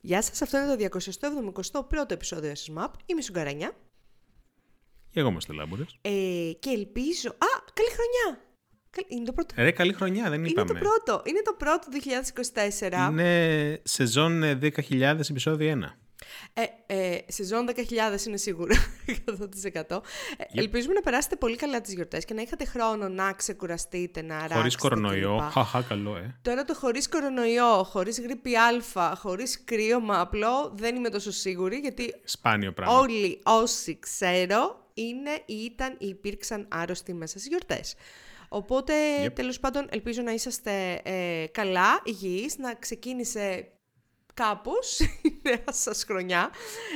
Γεια σας, αυτό είναι το 271ο επεισόδιο SMAP. Είμαι η Σουγκαρανιά. Και εγώ είμαστε Λάμπουρες. Ε, και ελπίζω... Α, καλή χρονιά! Καλ- Είναι το πρώτο. Ρε, καλή χρονιά, δεν Είναι είπαμε. το πρώτο. Είναι το πρώτο 2024. Είναι σεζόν ε, 10.000 επεισόδιο 1. Ε, ε, σεζόν 10.000 είναι σίγουρα 100%. Ε, Ελπίζουμε να περάσετε πολύ καλά τις γιορτές και να είχατε χρόνο να ξεκουραστείτε, να αράξετε. Χωρίς κορονοϊό. κλπ. Χαχα, καλό, ε. Τώρα το χωρίς κορονοϊό, χωρίς γρήπη α, χωρίς κρύωμα απλό, δεν είμαι τόσο σίγουρη γιατί Σπάνιο πράγμα. όλοι όσοι ξέρω είναι ή ήταν ή υπήρξαν άρρωστοι μέσα στις γιορτές. Οπότε, Yep. τέλος πάντων, ελπίζω να είσαστε ε, καλά, υγιείς, να ξεκίνησε κάπως η νέα σας χρονιά.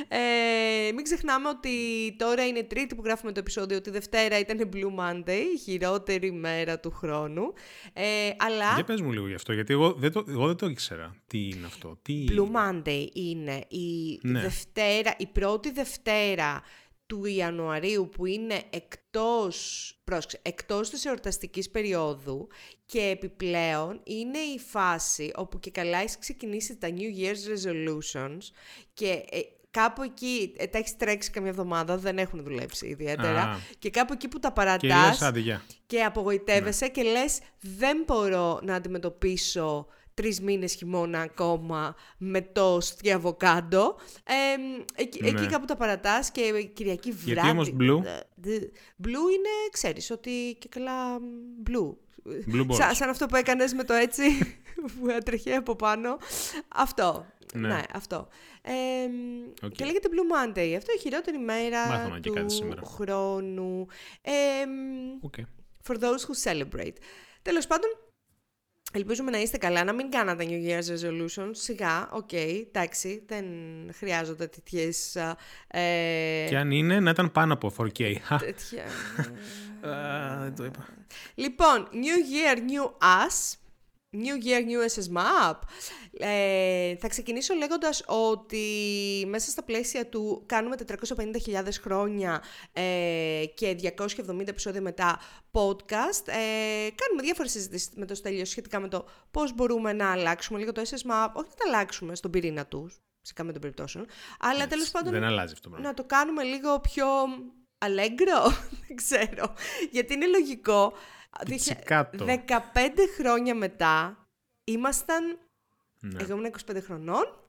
Ε, μην ξεχνάμε ότι τώρα είναι τρίτη που γράφουμε το επεισόδιο, ότι Δευτέρα ήταν Blue Monday, η χειρότερη μέρα του χρόνου. Ε, αλλά... Για πες μου λίγο γι' αυτό, γιατί εγώ δεν το, εγώ δεν το ήξερα. Τι είναι αυτό, τι... Blue Monday είναι η Ναι. Δευτέρα, η πρώτη Δευτέρα του Ιανουαρίου που είναι εκτός, πρόσεξε, εκτός της εορταστικής περίοδου και επιπλέον είναι η φάση όπου και καλά έχεις ξεκινήσει τα New Year's Resolutions και ε, κάπου εκεί, ε, τα έχεις τρέξει καμιά εβδομάδα, δεν έχουν δουλέψει ιδιαίτερα Α. και κάπου εκεί που τα Και λες, παρατάς άντε, γεια. και απογοητεύεσαι και λες δεν μπορώ να αντιμετωπίσω τρεις μήνες χειμώνα ακόμα με το αβοκάντο. Ε, εκεί, Ναι. εκεί κάπου τα παρατάς και Κυριακή βράδυ. Γιατί όμως blue? Blue είναι, ξέρεις, ότι και καλά blue. Blue balls. Σαν, σαν αυτό που έκανες με το έτσι που έτρεχε από πάνω. Αυτό. Ναι, Ναι. αυτό. Ε, Οκ. Και λέγεται Blue Monday. Αυτό η χειρότερη μέρα Μάθαμε και του κάτι σήμερα. χρόνου. Ε, Ok. for those who celebrate. Τέλος πάντων, ελπίζουμε να είστε καλά, να μην κάνατε New Year's resolutions. Σιγά, οκ, εντάξει, δεν χρειάζονται τέτοιες... α, Ε, Και αν είναι, να ήταν πάνω από 4K. Χα. τέτοια... Α, Δεν το είπα. λοιπόν, New Year, New Us. New Year, New SS Map. Ε, θα ξεκινήσω λέγοντας ότι μέσα στα πλαίσια του κάνουμε 450.000 χρόνια ε, και 270 επεισόδια μετά podcast. Ε, κάνουμε διάφορες συζητήσεις με το Στέλιο σχετικά με το πώς μπορούμε να αλλάξουμε λίγο το SS Map. Όχι να τα αλλάξουμε στον πυρήνα τους, σε καμία των περιπτώσεων. Αλλά Έτσι, τέλος πάντων Δεν αλλάζει αυτό το πράγμα. να το κάνουμε λίγο πιο αλέγκρο, δεν ξέρω. Γιατί είναι λογικό. Πιτσικάτο. 15 χρόνια μετά ήμασταν. Ναι. Εγώ ήμουν 25 χρονών.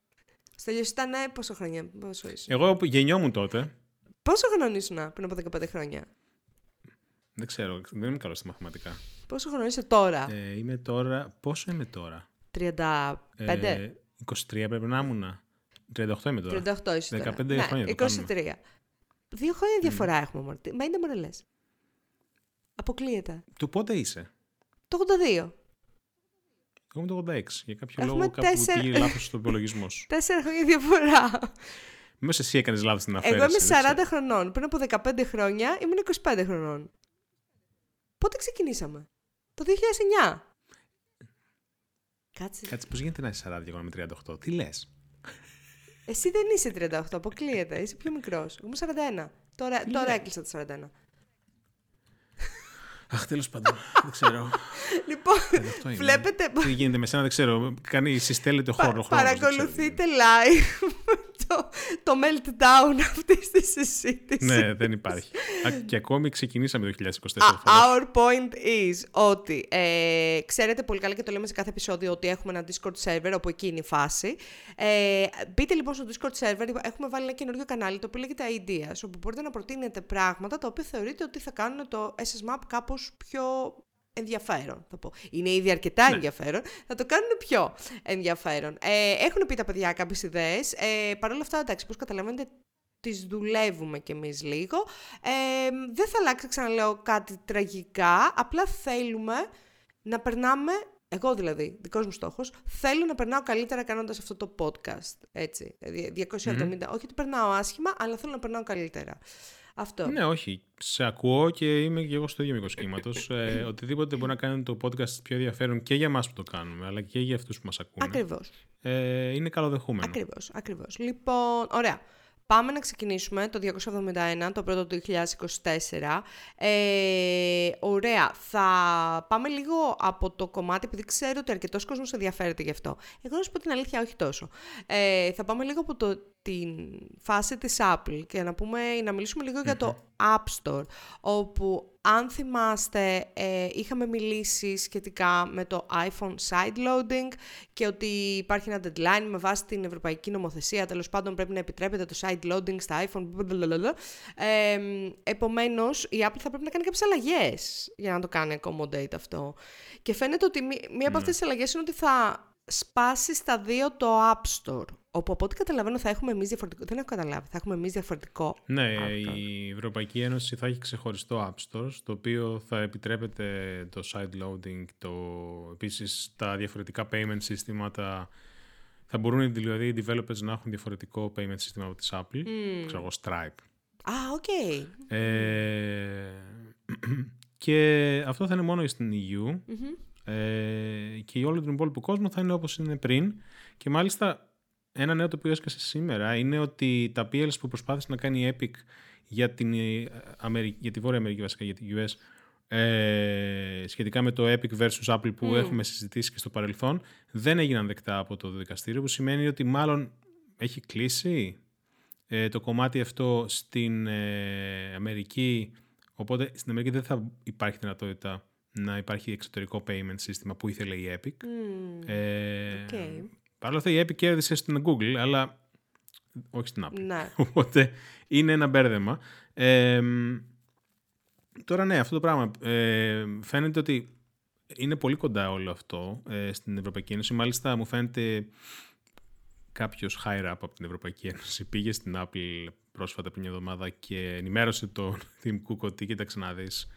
Στέλιος ήταν ε, πόσο χρόνια, πόσο ήσουν. Εγώ που γεννιόμουν τότε, Πόσο χρονών ήσουν πριν από 15 χρόνια; δεν ξέρω, δεν είμαι καλός στα μαθηματικά. Πόσο χρονών είσαι τώρα; Ε, είμαι τώρα, πόσο είμαι τώρα; 35. Ε, 23 πρέπει να ήμουν. 38 είμαι τώρα. 38 είσαι τώρα. 15 ναι, χρόνια το 23. κάνουμε. Δύο χρόνια διαφορά έχουμε μόνο. Μα είναι μόνο λες. Αποκλείεται. Του πότε είσαι; Το 82. Εγώ είμαι το 86. Για κάποιο Έχουμε λόγο κάπου τέσσερα- πήγε λάθος στο υπολογισμός σου. Τέσσερα χρόνια διαφορά. Μήπως εσύ έκανες λάθος στην αφαίρεση. Εγώ είμαι δεν ξέρω. 40 χρονών. Πριν από 15 χρόνια ήμουν 25 χρονών. Πότε ξεκινήσαμε; Το 2009. Κάτσε. Κάτσε, πώς γίνεται να είσαι 40 και εγώ να είμαι 38. Τι λες; Εσύ δεν είσαι 38, αποκλείεται. Είσαι πιο μικρός. Εγώ είμαι 41. Τώρα, τώρα έκλεισα τα 41. Αχ, τέλος πάντων. δεν ξέρω. Λοιπόν, Αυτό είναι. βλέπετε... Τι γίνεται με σένα, δεν ξέρω. Κάνει, συστέλλεται χώρο. χρόνος, δεν ξέρω. Παρακολουθείτε live το, το meltdown αυτής της συζήτησης. Ναι, δεν υπάρχει. Α, και ακόμη ξεκινήσαμε το 2024. Α, φαντάζομαι. Our point is ότι ε, ξέρετε πολύ καλά και το λέμε σε κάθε επεισόδιο ότι έχουμε ένα Discord server όπου εκεί είναι η φάση. Ε, μπείτε λοιπόν στο Discord server, έχουμε βάλει ένα καινούριο κανάλι το οποίο λέγεται Ideas, όπου μπορείτε να προτείνετε πράγματα τα οποία θεωρείτε ότι θα κάνουν το SS Map κάπως πιο ενδιαφέρον, θα πω. Είναι ήδη αρκετά ενδιαφέρον, θα το κάνουν πιο ενδιαφέρον. Ε, έχουν πει τα παιδιά κάποιες ιδέες, ε, Παρ' όλα αυτά, εντάξει, πώς καταλαβαίνετε, τις δουλεύουμε κι εμείς λίγο. Ε, δεν θα αλλάξει, ξαναλέω, κάτι τραγικά, απλά θέλουμε να περνάμε, εγώ δηλαδή, δικός μου στόχος, θέλω να περνάω καλύτερα κάνοντας αυτό το podcast, έτσι, δηλαδή 270, όχι ότι περνάω άσχημα, αλλά θέλω να περνάω καλύτερα. Αυτό. Ναι, όχι. Σε ακούω και είμαι και εγώ στο ίδιο μήκος κύματος. ε, οτιδήποτε μπορεί να κάνει το podcast πιο ενδιαφέρον και για εμάς που το κάνουμε, αλλά και για αυτούς που μας ακούνε. Ακριβώς. Ε, είναι καλοδεχούμενο. Ακριβώς, ακριβώς. Λοιπόν, ωραία. Πάμε να ξεκινήσουμε το 271, το πρώτο του 2024. Ε, ωραία, θα πάμε λίγο από το κομμάτι, επειδή ξέρω ότι αρκετός κόσμος ενδιαφέρεται γι' αυτό. Εγώ να σου πω την αλήθεια, όχι τόσο. Ε, θα πάμε λίγο από το, την φάση της Apple και να, πούμε, να μιλήσουμε για το App Store, όπου αν θυμάστε, ε, είχαμε μιλήσει σχετικά με το iPhone sideloading και ότι υπάρχει ένα deadline με βάση την ευρωπαϊκή νομοθεσία. Τέλος πάντων, πρέπει να επιτρέπεται το sideloading στα iPhone. Ε, Επομένως, η Apple θα πρέπει να κάνει κάποιες αλλαγές για να το κάνει accommodate αυτό. Και φαίνεται ότι μία από αυτές τις αλλαγές είναι ότι θα σπάσει στα δύο το App Store. Όπου από ό,τι καταλαβαίνω θα έχουμε εμείς διαφορετικό. Δεν έχω καταλάβει. Θα έχουμε εμείς διαφορετικό. Ναι, η Ευρωπαϊκή Ένωση θα έχει ξεχωριστό App Store, στο οποίο θα επιτρέπεται το side loading, το... επίσης τα διαφορετικά payment συστήματα. Θα μπορούν δηλαδή οι developers να έχουν διαφορετικό payment σύστημα από τη Apple. Mm. Ξέρω εγώ, Stripe. Α, ok. Okay. Ε, και αυτό θα είναι μόνο στην EU. Mm-hmm. Ε, και όλο τον υπόλοιπο κόσμο θα είναι όπως είναι πριν. Και μάλιστα ένα νέο το οποίο έσκασε σήμερα είναι ότι τα PLs που προσπάθησε να κάνει η Epic για, την ε, Αμερική, για τη Βόρεια Αμερική βασικά, για τη US, ε, σχετικά με το Epic versus Apple που mm. έχουμε συζητήσει και στο παρελθόν, δεν έγιναν δεκτά από το δικαστήριο, που σημαίνει ότι μάλλον έχει κλείσει ε, το κομμάτι αυτό στην ε, Αμερική, οπότε στην Αμερική δεν θα υπάρχει δυνατότητα να υπάρχει εξωτερικό payment σύστημα που ήθελε η Epic. Mm. Ε, okay. Παρ' όλα αυτά η Epic κέρδισε στην Google, αλλά όχι στην Apple. Ναι. Οπότε είναι ένα μπέρδεμα. Ε, τώρα ναι, αυτό το πράγμα ε, φαίνεται ότι είναι πολύ κοντά όλο αυτό ε, στην Ευρωπαϊκή Ένωση. Μάλιστα μου φαίνεται κάποιος higher up από την Ευρωπαϊκή Ένωση πήγε στην Apple πρόσφατα πριν μια εβδομάδα και ενημέρωσε τον Tim Cook ότι κοίταξε να δεις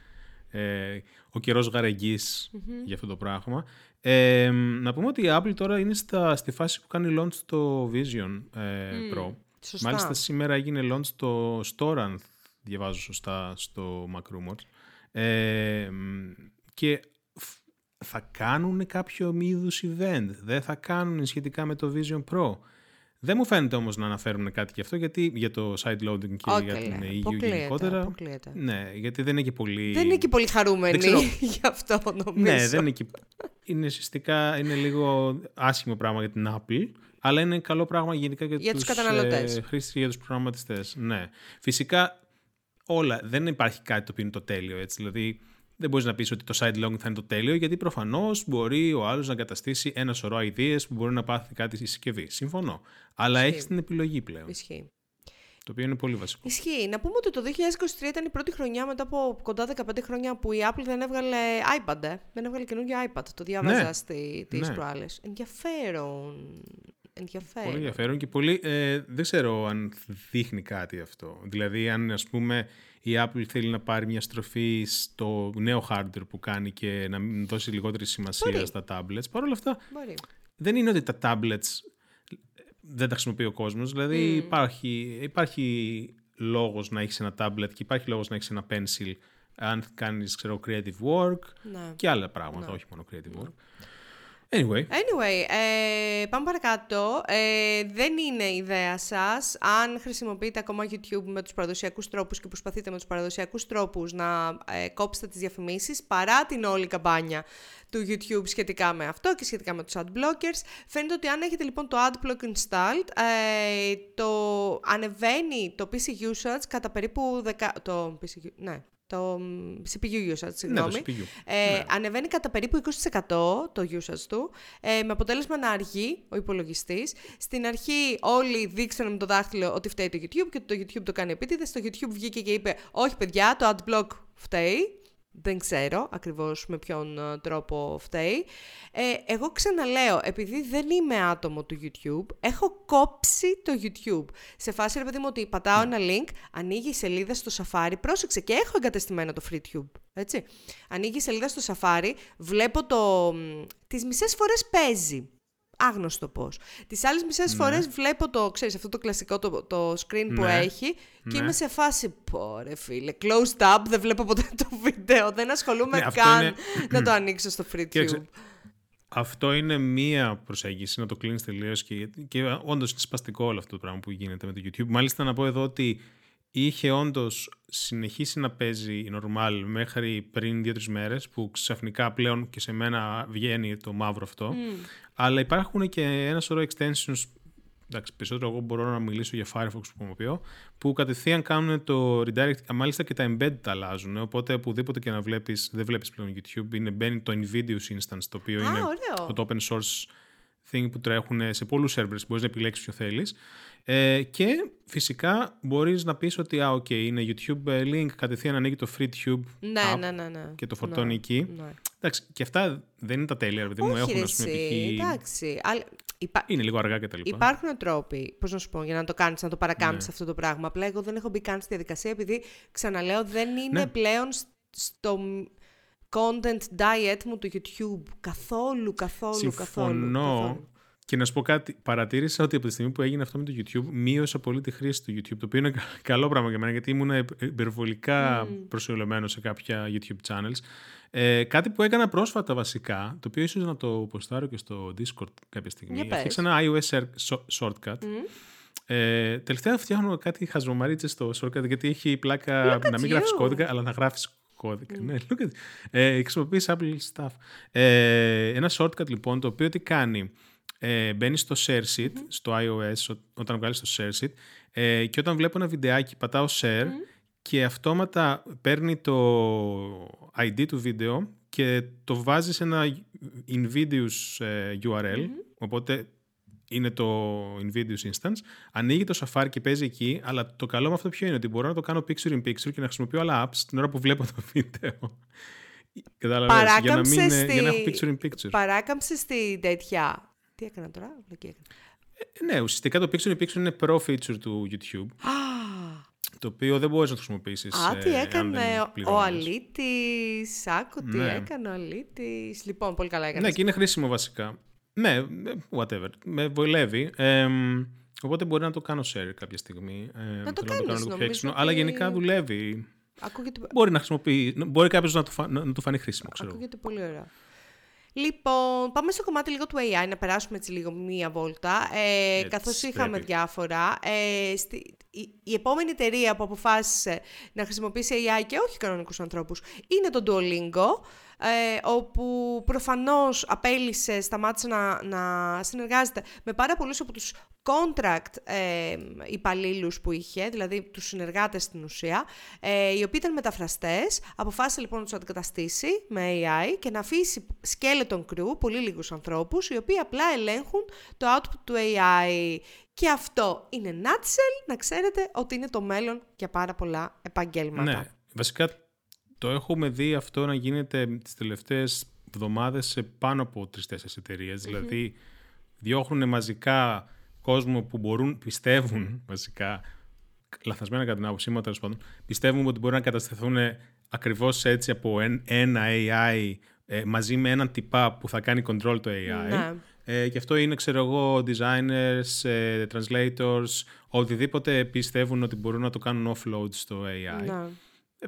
ε, ο καιρός γαρεγγής για αυτό το πράγμα. Ε, να πούμε ότι η Apple τώρα είναι στα, στη φάση που κάνει launch το Vision ε, Pro. Σωστά. Μάλιστα σήμερα έγινε launch το Store, αν διαβάζω σωστά, στο MacRumors. Ε, και θα κάνουν κάποιο είδους event. Δεν θα κάνουν σχετικά με το Vision Pro. Δεν μου φαίνεται όμως να αναφέρουν κάτι γι' αυτό, γιατί για το side loading και για την EU γενικότερα. Αποκλείεται. Ναι, γιατί δεν είναι και πολύ... Δεν είναι και πολύ χαρούμενοι γι' αυτό νομίζω. Ναι, δεν είναι και... Είναι ουσιαστικά είναι λίγο άσχημο πράγμα για την Apple, αλλά είναι καλό πράγμα γενικά για, για τους, τους καταναλωτές. Ε, χρήστες και για τους προγραμματιστές. Ναι. Φυσικά όλα, δεν υπάρχει κάτι το οποίο είναι το τέλειο, έτσι. Δηλαδή, δεν μπορείς να πεις ότι το side long θα είναι το τέλειο, γιατί προφανώς μπορεί ο άλλος να εγκαταστήσει ένα σωρό ιδέε που μπορεί να πάθει κάτι στη συσκευή. Συμφωνώ. Αλλά έχεις την επιλογή πλέον. Ισχύει. Το οποίο είναι πολύ βασικό. Ισχύει. Να πούμε ότι το 2023 ήταν η πρώτη χρονιά μετά από κοντά 15 χρόνια που η Apple δεν έβγαλε iPad. Ε. Δεν έβγαλε καινούργιο iPad. Το διάβαζα ναι. στι ναι. προάλλες. Ενδιαφέρον. Ενδιαφέρον. Πολύ ενδιαφέρον και πολύ. Ε, δεν ξέρω αν δείχνει κάτι αυτό. Δηλαδή, αν ας πούμε η Apple θέλει να πάρει μια στροφή στο νέο hardware που κάνει και να δώσει λιγότερη σημασία Μπορεί. στα tablets. Παρ' όλα αυτά, Μπορεί. δεν είναι ότι τα tablets δεν τα χρησιμοποιεί ο κόσμος. Δηλαδή mm. υπάρχει, υπάρχει λόγος να έχεις ένα tablet και υπάρχει λόγος να έχεις ένα pencil αν κάνεις ξέρω, creative work ναι. και άλλα πράγματα, ναι. όχι μόνο creative work. Anyway. Anyway, ε, πάμε παρακάτω. Ε, δεν είναι ιδέα σας αν χρησιμοποιείτε ακόμα YouTube με τους παραδοσιακούς τρόπους και προσπαθείτε με τους παραδοσιακούς τρόπους να ε, κόψετε τις διαφημίσεις παρά την όλη καμπάνια του YouTube σχετικά με αυτό και σχετικά με τους ad blockers. Φαίνεται ότι αν έχετε λοιπόν το adblock installed, ε, το ανεβαίνει το PC usage κατά περίπου 10... Το PC, ναι, το CPU usage, συγγνώμη. Ναι, το CPU. Ε, ναι. Ανεβαίνει κατά περίπου 20% το usage του, ε, με αποτέλεσμα να αργεί ο υπολογιστής. Στην αρχή όλοι δείξαν με το δάχτυλο ότι φταίει το YouTube και το YouTube το κάνει επίτηδες. Το YouTube βγήκε και είπε: Όχι, παιδιά, το adblock φταίει. Δεν ξέρω ακριβώς με ποιον ε, τρόπο φταίει. Ε, εγώ ξαναλέω, επειδή δεν είμαι άτομο του YouTube, έχω κόψει το YouTube. Σε φάση, ρε παιδί μου, ότι πατάω ένα link, ανοίγει η σελίδα στο Safari, πρόσεξε και έχω εγκατεστημένο το FreeTube, έτσι. Ανοίγει η σελίδα στο Safari, βλέπω το... Τις μισές φορές παίζει άγνωστο πώς. Τις άλλες μισές ναι. φορές βλέπω το, ξέρεις, αυτό το κλασικό το, το screen που ναι. έχει και ναι. είμαι σε φάση. Πόρε φίλε, closed up, δεν βλέπω ποτέ το βίντεο. Δεν ασχολούμαι ναι, καν να το ανοίξω στο FreeTube. Αυτό είναι μία προσέγγιση, να το κλείνεις τελείως και, και όντως είναι σπαστικό όλο αυτό το πράγμα που γίνεται με το YouTube. Μάλιστα να πω εδώ ότι είχε όντως συνεχίσει να παίζει normal μέχρι πριν δύο-τρεις μέρες, που ξαφνικά πλέον και σε μένα βγαίνει το μαύρο αυτό. Αλλά υπάρχουν και ένα σωρό extensions. Εντάξει, περισσότερο εγώ μπορώ να μιλήσω για Firefox που χρησιμοποιώ, που κατευθείαν κάνουν το redirect, μάλιστα και τα embed τα αλλάζουν. Οπότε οπουδήποτε και να βλέπεις, δεν βλέπεις πλέον YouTube, είναι, μπαίνει το Invidious instance, το οποίο είναι ωραίο. το open source thing που τρέχουν σε πολλούς servers, μπορείς να επιλέξεις ποιο θέλεις. Ε, και φυσικά μπορείς να πεις ότι α, okay, είναι YouTube link, κατευθείαν ανοίγει το FreeTube ναι, app ναι, ναι, ναι. και το φορτώνει ναι, εκεί. Ναι. Εντάξει, και αυτά δεν είναι τα τέλεια, επειδή μου έχουν, ας πούμε, π.χ. εντάξει. Αλλά... Υπά... Είναι λίγο αργά και τα λοιπά. Υπάρχουν τρόποι, πώς να σου πω, για να το κάνεις, να το παρακάμψεις ναι. αυτό το πράγμα. Απλά εγώ δεν έχω μπει καν στη διαδικασία, επειδή ξαναλέω, δεν είναι Ναι. πλέον στο content diet μου του YouTube. Καθόλου, καθόλου, Συμφωνώ. καθόλου. καθόλου. Και να σου πω κάτι, παρατήρησα ότι από τη στιγμή που έγινε αυτό με το YouTube, μείωσα πολύ τη χρήση του YouTube, το οποίο είναι κα- καλό πράγμα για μένα, γιατί ήμουν υπε- υπερβολικά Mm. προσιλωμένο σε κάποια YouTube channels. Ε, κάτι που έκανα πρόσφατα βασικά, το οποίο ίσως να το ποστάρω και στο Discord κάποια στιγμή. Για πες. Φτιάξα ένα iOS share- so- shortcut. Ε, τελευταία φτιάχνω κάτι χαζομαρίτσες στο shortcut, γιατί έχει πλάκα Look at να μην γράφεις you. κώδικα, αλλά να γράφεις κώδικα. Ναι, look at... ε, χρησιμοποιείς Apple stuff. Ε, ένα shortcut λοιπόν, το οποίο τι κάνει; Ε, μπαίνει στο share sheet, στο iOS, ο- όταν βγάλεις το share sheet, ε, και όταν βλέπω ένα βιντεάκι, πατάω share και αυτόματα παίρνει το ID του βίντεο και το βάζει σε ένα Invidious ε, URL, οπότε είναι το Invidious Instance, ανοίγει το Safari και παίζει εκεί, αλλά το καλό με αυτό ποιο είναι, ότι μπορώ να το κάνω picture in picture και να χρησιμοποιώ άλλα apps την ώρα που βλέπω το βίντεο. Κατάλαβες, για να, μην, Παράκαμψες ε, για να έχω στη- picture in picture. Παράκαμψες στη τέτοια. Τι έκανα τώρα, βλακή έκανα. Ε, ναι, ουσιαστικά το picture in picture είναι pro feature του YouTube, Α, το οποίο δεν μπορείς να το χρησιμοποιήσεις Α, τι ε, αν έκανε δεν ο πληρώνεις. Αλήτης. Άκου τι Ναι. έκανε ο Αλήτης. Λοιπόν, πολύ καλά έκανε. Ναι, και είναι χρήσιμο βασικά. Ναι, ε, whatever. Με βολεύει. Ε, οπότε μπορεί να το κάνω share κάποια στιγμή. Ε, Να το θέλω κάνεις, λίγο πιο νομίζω έξυπνο, ότι- Αλλά γενικά δουλεύει. Ακούγεται, Μπορεί να χρησιμοποιεί. Μπορεί κάποιος να, του φα- να του φανεί χρήσιμο, ξέρω. εγώ. ακούγεται πολύ ωραία. Λοιπόν, πάμε στο κομμάτι λίγο του AI, να περάσουμε έτσι λίγο μία βόλτα. Ε, Έτσι, καθώς είχαμε πρέπει. διάφορα, ε, στη, η, η επόμενη εταιρεία που αποφάσισε να χρησιμοποιήσει AI και όχι κανονικούς ανθρώπους είναι το Duolingo, ε, όπου προφανώς απέλησε, σταμάτησε να, να συνεργάζεται με πάρα πολλούς από τους contract ε, υπαλλήλους που είχε, δηλαδή τους συνεργάτες στην ουσία, ε, οι οποίοι ήταν μεταφραστές, αποφάσισε λοιπόν να τους αντικαταστήσει με AI και να αφήσει skeleton crew, πολύ λίγους ανθρώπους, οι οποίοι απλά ελέγχουν το output του AI. Και αυτό είναι nutshell, να ξέρετε ότι είναι το μέλλον για πάρα πολλά επαγγέλματα. Ναι, βασικά το έχουμε δει αυτό να γίνεται τις τελευταίες εβδομάδες σε πάνω από τρεις-τέσσερις εταιρείες. Δηλαδή διώχνουν μαζικά κόσμο που μπορούν, πιστεύουν βασικά, λαθασμένα κατά την άποψή μου τέλος πάντων, πιστεύουν ότι μπορούν να κατασταθούν ακριβώς έτσι από εν- ένα AI ε, μαζί με έναν τυπά που θα κάνει control το AI. Ναι. Ε, και αυτό είναι, ξέρω εγώ, designers, ε, translators, οτιδήποτε πιστεύουν ότι μπορούν να το κάνουν offload στο AI. Ναι, Ε,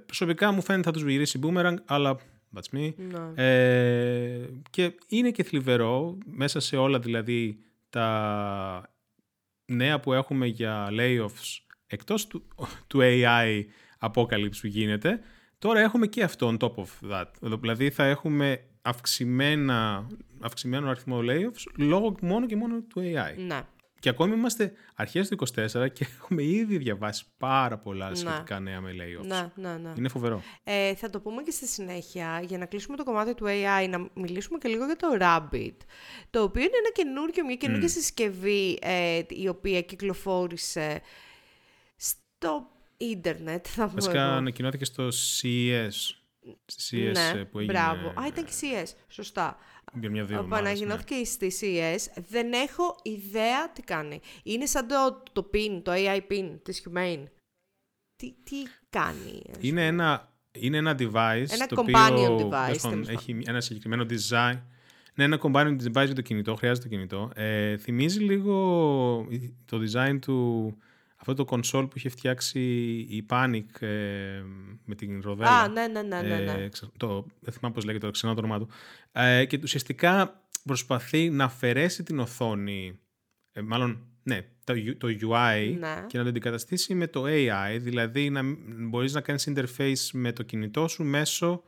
προσωπικά μου φαίνεται θα τους γυρίσει boomerang, αλλά that's me. ναι. Ε, και είναι και θλιβερό, μέσα σε όλα δηλαδή τα νέα που έχουμε για layoffs, εκτός του, του AI apocalypse που γίνεται, τώρα έχουμε και αυτό on top of that. Δηλαδή θα έχουμε αυξημένα, αυξημένο αριθμό layoffs λόγω μόνο και μόνο του AI. ναι. Και ακόμη είμαστε αρχές του 24 και έχουμε ήδη διαβάσει πάρα πολλά σχετικά νέα με layoffs. Ναι, ναι, ναι. Είναι φοβερό. Ε, θα το πούμε και στη συνέχεια, για να κλείσουμε το κομμάτι του AI, να μιλήσουμε και λίγο για το Rabbit, το οποίο είναι ένα καινούριο, μια καινούργια συσκευή ε, η οποία κυκλοφόρησε στο ίντερνετ, θα πω Βασικά εγώ. ανακοινώθηκε στο CES. Στη CES ναι, ε, που έγινε μπράβο. Α, ήταν και CS, σωστά. Για μια-δύο εβδομάδες. ναι. Ανακοινώθηκε στη CS. Δεν έχω ιδέα τι κάνει. Είναι σαν το, το PIN, το AI PIN της Humane. Τι, τι κάνει. ας Είναι ένα, είναι ένα device Ένα το companion οποίο device, τέλος πάντων, τέλος έχει ένα συγκεκριμένο design. Ναι, ένα companion device για το κινητό, χρειάζεται το κινητό. Ε, θυμίζει λίγο το design του αυτό το console που είχε φτιάξει η Panic ε, με την ροδέλα. Α, ναι, ναι, ναι, ναι. ναι. Ε, ξε- το, δεν θυμάμαι πώς λέγεται το ξενό το όνομά του. Ε, και ουσιαστικά προσπαθεί να αφαιρέσει την οθόνη, ε, μάλλον ναι, το, το UI Ναι. και να το αντικαταστήσει με το AI, δηλαδή να μ- μπορείς να κάνεις interface με το κινητό σου μέσω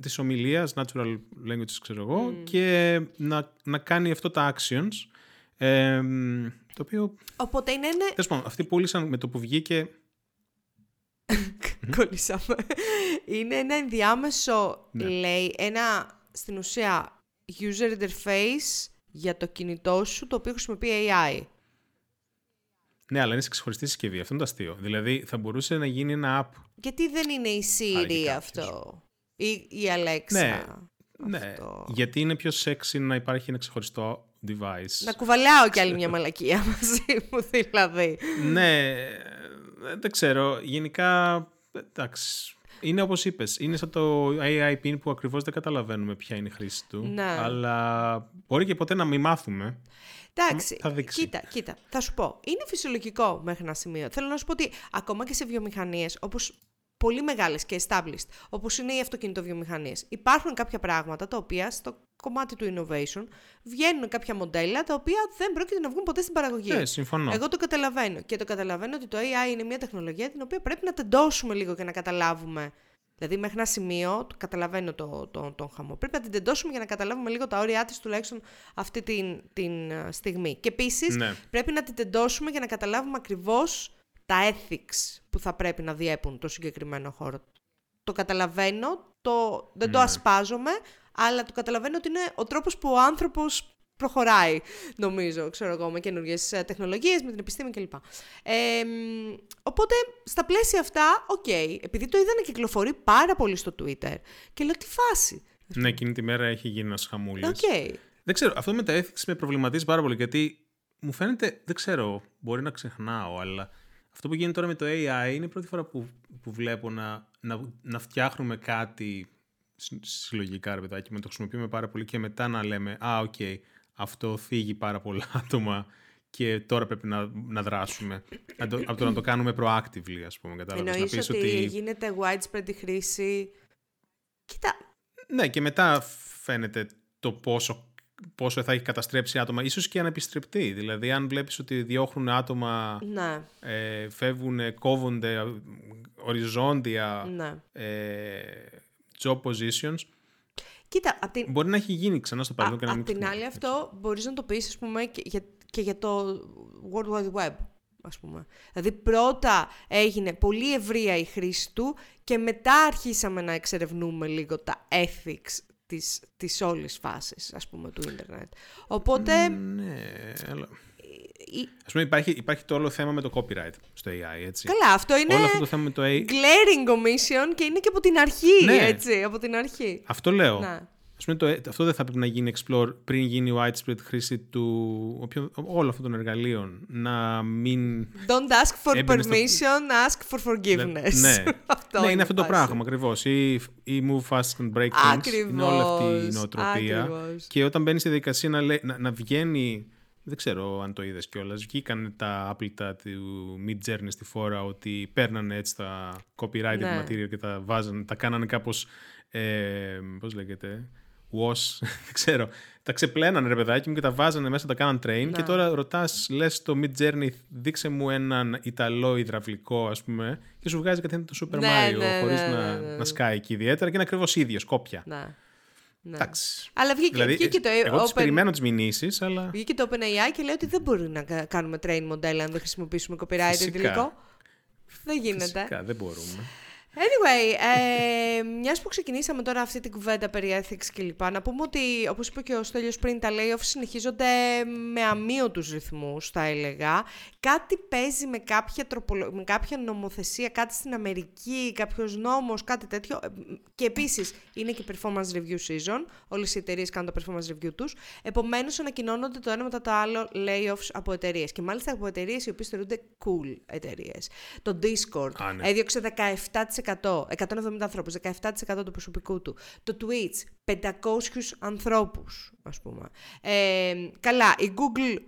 της ομιλίας, natural languages ξέρω εγώ, και να, να κάνει αυτό τα actions, ε, μ, το οποίο, Οπότε είναι ένα... τέλος πάντων, αυτοί πούλησαν με το που βγήκε, Κολλήσαμε. Είναι ένα ενδιάμεσο, Ναι. λέει, ένα στην ουσία user interface για το κινητό σου, το οποίο χρησιμοποιεί AI. ναι, αλλά είναι σε ξεχωριστή συσκευή, αυτό είναι το αστείο. Δηλαδή θα μπορούσε να γίνει ένα app Γιατί δεν είναι η Siri κάποιος. αυτό; Ή η Alexa. Ναι, Ναι, αυτό. γιατί είναι πιο sexy να υπάρχει ένα ξεχωριστό device. Να κουβαλάω κι άλλη μια μαλακία μαζί μου, δηλαδή. ναι, ε, δεν ξέρω. Γενικά, εντάξει. Είναι όπως είπες, είναι σαν το AI pin που ακριβώς δεν καταλαβαίνουμε ποια είναι η χρήση του. Ναι. Αλλά μπορεί και ποτέ να μην μάθουμε. Εντάξει, Θα δείξει. κοίτα, κοίτα, θα σου πω. Είναι φυσιολογικό μέχρι ένα σημείο. Θέλω να σου πω ότι ακόμα και σε βιομηχανίες, όπως πολύ μεγάλες και established, όπως είναι οι αυτοκινητοβιομηχανίες, υπάρχουν κάποια πράγματα τα οποία στο κομμάτι του innovation βγαίνουν κάποια μοντέλα τα οποία δεν πρόκειται να βγουν ποτέ στην παραγωγή. Ναι, συμφωνώ. Εγώ το καταλαβαίνω. Και το καταλαβαίνω ότι το AI είναι μια τεχνολογία την οποία πρέπει να τεντώσουμε λίγο και να καταλάβουμε. Δηλαδή, μέχρι ένα σημείο, το καταλαβαίνω το, το, τον χαμό. Πρέπει να την τεντώσουμε για να καταλάβουμε λίγο τα όρια της τουλάχιστον αυτή την, την ε, στιγμή. Και επίσης, Ναι. πρέπει να την τεντώσουμε για να καταλάβουμε ακριβώς τα ethics που θα πρέπει να διέπουν το συγκεκριμένο χώρο. Το καταλαβαίνω, το, δεν το ασπάζομαι, αλλά το καταλαβαίνω ότι είναι ο τρόπος που ο άνθρωπος προχωράει, νομίζω, ξέρω εγώ, με καινούργιες τεχνολογίες, με την επιστήμη κλπ. Ε, μ, οπότε, στα πλαίσια αυτά, οκ, επειδή το είδα να κυκλοφορεί πάρα πολύ στο Twitter και λέω τι φάση. Ναι, εκείνη τη μέρα έχει γίνει ένας χαμούλης. Οκ. Δεν ξέρω, αυτό με τα ethics με προβληματίζει πάρα πολύ γιατί μου φαίνεται, δεν ξέρω, μπορεί να ξεχνάω, αλλά αυτό που γίνεται τώρα με το AI είναι η πρώτη φορά που, που βλέπω να, να, να φτιάχνουμε κάτι συ- συλλογικά, ρε παιδάκι μου, το χρησιμοποιούμε πάρα πολύ και μετά να λέμε «Α, οκ, αυτό θίγει πάρα πολλά άτομα και τώρα πρέπει να, να δράσουμε». Από το, από το να το κάνουμε proactively, ας πούμε, κατάλαβες. Να Εννοείς πεις ότι, ότι γίνεται widespread η χρήση. Κοίτα, Ναι, και μετά φαίνεται το πόσο, πόσο θα έχει καταστρέψει άτομα, ίσως και ανεπιστρεπτή. Δηλαδή, αν βλέπεις ότι διώχνουν άτομα, ναι, ε, φεύγουν, κόβονται ε, οριζόντια ναι. ε, job positions, Κοίτα, απ' την, μπορεί να έχει γίνει ξανά στο παρελθόν και να Α, μην απ' την θυμάμαι. άλλη αυτό μπορείς να το πεις ας πούμε και για, και για το World Wide Web ας πούμε. Δηλαδή πρώτα έγινε πολύ ευρεία η χρήση του και μετά αρχίσαμε να εξερευνούμε λίγο τα ethics της, της όλης φάσης ας πούμε του ίντερνετ. Οπότε Ναι, αλλά... η- Ας πούμε υπάρχει, υπάρχει το όλο θέμα με το copyright στο AI, έτσι. καλά αυτό είναι Όλο αυτό το θέμα με το AI, glaring omission και είναι και από την αρχή Ναι. έτσι, από την αρχή. αυτό λέω. Ναι. Ας πούμε, το, αυτό δεν θα πρέπει να γίνει explore πριν γίνει widespread χρήση του οποιο, όλων αυτών των εργαλείων. Να μην... Don't ask for Έμπαινε στο- permission, ask for forgiveness. ναι, αυτό ναι, είναι αυτό το η φάση. πράγμα ακριβώς. Ή, ή move fast and break things. Είναι όλη αυτή η Ακριβώς, νοοτροπία. ακριβώς. Και όταν μπαίνει στη διαδικασία να, λέ- να, να βγαίνει. Δεν ξέρω αν το είδες κιόλας. Βγήκαν τα άπλυτα του Mid Journey στη φόρα ότι παίρνανε έτσι τα copyrighted Ναι. material και τα βάζανε, τα κάνανε κάπως. Ε, Πώς λέγεται. Wash, δεν ξέρω. Τα ξεπλένανε ρε παιδάκι μου και τα βάζανε μέσα, τα κάναν train. Ναι. Και τώρα ρωτάς, λες το Mid Journey, δείξε μου έναν Ιταλό υδραυλικό, ας πούμε, και σου βγάζει κατευθείαν το Super Ναι, Mario, ναι, χωρίς ναι, να, ναι, ναι. να σκάει εκεί ιδιαίτερα και είναι ακριβώς ίδιο, κόπια. Ναι. ναι. Εντάξει. Αλλά βγήκε, Δηλαδή, βγήκε το εγώ τις Open... περιμένω τις μηνύσεις, αλλά Βγήκε το OpenAI και λέει ότι δεν μπορεί να κα- κάνουμε train μοντέλα αν δεν χρησιμοποιήσουμε copyright Φυσικά. υλικό. Δεν γίνεται. φυσικά δεν μπορούμε. Anyway, ε, μιας που ξεκινήσαμε τώρα αυτή την κουβέντα περί ethics κλπ. Να πούμε ότι, όπως είπε και ο Στέλιος πριν, τα layoffs συνεχίζονται με αμύωτους ρυθμούς, θα έλεγα. Κάτι παίζει με κάποια, τροπολο... με κάποια νομοθεσία, κάτι στην Αμερική, κάποιος νόμος, κάτι τέτοιο. Ε, Και επίσης, είναι και performance review season. Όλες οι εταιρείες κάνουν το performance review τους. Επομένως, ανακοινώνονται το ένα μετά το άλλο layoffs από εταιρείες. Και μάλιστα από εταιρείες οι οποίες θεωρούνται cool εταιρείες. Το Discord Α, ναι. έδιωξε 17%, 170 ανθρώπους, 17% του προσωπικού του. Το Twitch, 500 ανθρώπους, ας πούμε. Ε, καλά, η Google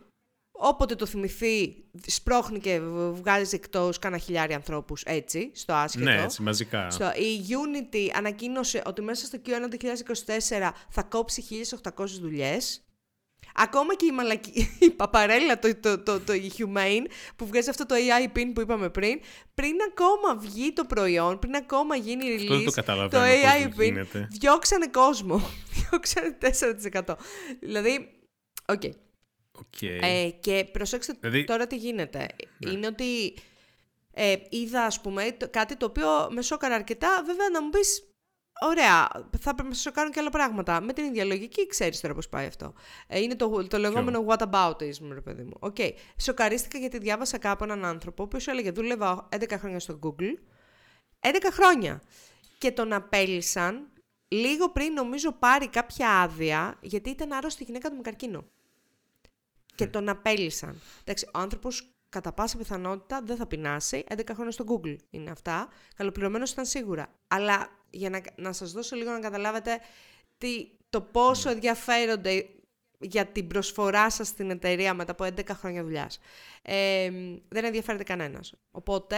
όποτε το θυμηθεί, σπρώχνει και βγάζει εκτός κάνα χιλιάρι ανθρώπους έτσι, στο άσχετο. Ναι, έτσι, μαζικά. Στο, η Unity ανακοίνωσε ότι μέσα στο Q1 2024 θα κόψει 1.800 δουλειές. Ακόμα και η, μαλακή, η παπαρέλα, το, το, το, το, η Humane, που βγάζει αυτό το AI pin που είπαμε πριν, πριν ακόμα βγει το προϊόν, πριν ακόμα γίνει η release, το, το AI pin, διώξανε κόσμο. διώξανε 4%. Δηλαδή, ok. Okay. Okay. Ε, και προσέξτε δηλαδή... τώρα τι γίνεται. Ναι. Είναι ότι ε, είδα, ας πούμε, κάτι το οποίο με σόκαρε αρκετά. Βέβαια, να μου πεις, Ωραία, θα πρέπει να σε κάνουν και άλλα πράγματα. Με την ίδια λογική ξέρεις τώρα πώς πάει αυτό. Ε, είναι το, το λεγόμενο whataboutism, ρε παιδί μου. Ok. Okay. Σοκαρίστηκα γιατί διάβασα κάπου έναν άνθρωπο, ο οποίος έλεγε δούλευα 11 χρόνια στο Google. 11 χρόνια. Και τον απέλυσαν λίγο πριν, νομίζω, πάρει κάποια άδεια, γιατί ήταν άρρωστη η γυναίκα του με καρκίνο. Και τον απέλυσαν. Εντάξει, ο άνθρωπος κατά πάσα πιθανότητα δεν θα πεινάσει. 11 χρόνια στο Google είναι αυτά. Καλοπληρωμένος ήταν σίγουρα. Αλλά για να, να σας δώσω λίγο να καταλάβετε τι, το πόσο ενδιαφέρονται για την προσφορά σας στην εταιρεία μετά από 11 χρόνια δουλειάς. Ε, δεν ενδιαφέρεται κανένας. Οπότε,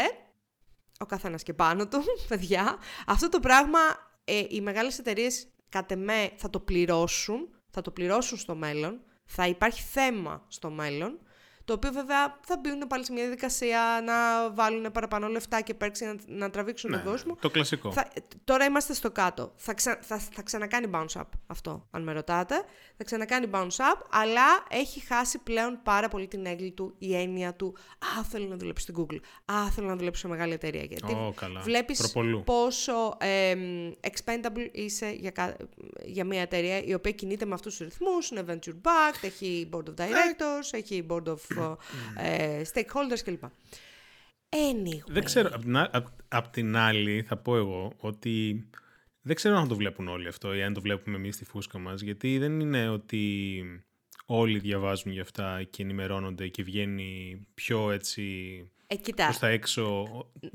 ο καθένας και πάνω του, παιδιά, αυτό το πράγμα ε, οι μεγάλες εταιρείες κατ' εμέ θα το πληρώσουν, θα το πληρώσουν στο μέλλον, θα υπάρχει θέμα στο μέλλον, το οποίο βέβαια θα μπουν πάλι σε μια διαδικασία να βάλουν παραπάνω λεφτά και πέρξει να, να τραβήξουν τον ναι, κόσμο. Το κλασικό. Θα, τώρα είμαστε στο κάτω. Θα, ξα, θα, θα ξανακάνει bounce up αυτό, αν με ρωτάτε. Θα ξανακάνει bounce up, αλλά έχει χάσει πλέον πάρα πολύ την έγκλη του, η έννοια του Α, θέλω να δουλέψω στην Google. Α, θέλω να δουλέψω σε μεγάλη εταιρεία. Γιατί oh, καλά. βλέπεις πόσο ε, expendable είσαι για, για μια εταιρεία η οποία κινείται με αυτούς τους ρυθμούς, είναι venture backed, έχει board of directors, έχει board of ε, stakeholders κλπ. Anyway. Δεν ξέρω, απ' την άλλη θα πω εγώ ότι δεν ξέρω αν το βλέπουν όλοι αυτό ή αν το βλέπουμε εμείς στη φούσκα μας, γιατί δεν είναι ότι όλοι διαβάζουν για αυτά και ενημερώνονται και βγαίνει πιο έτσι ε, κοίτα. προς τα έξω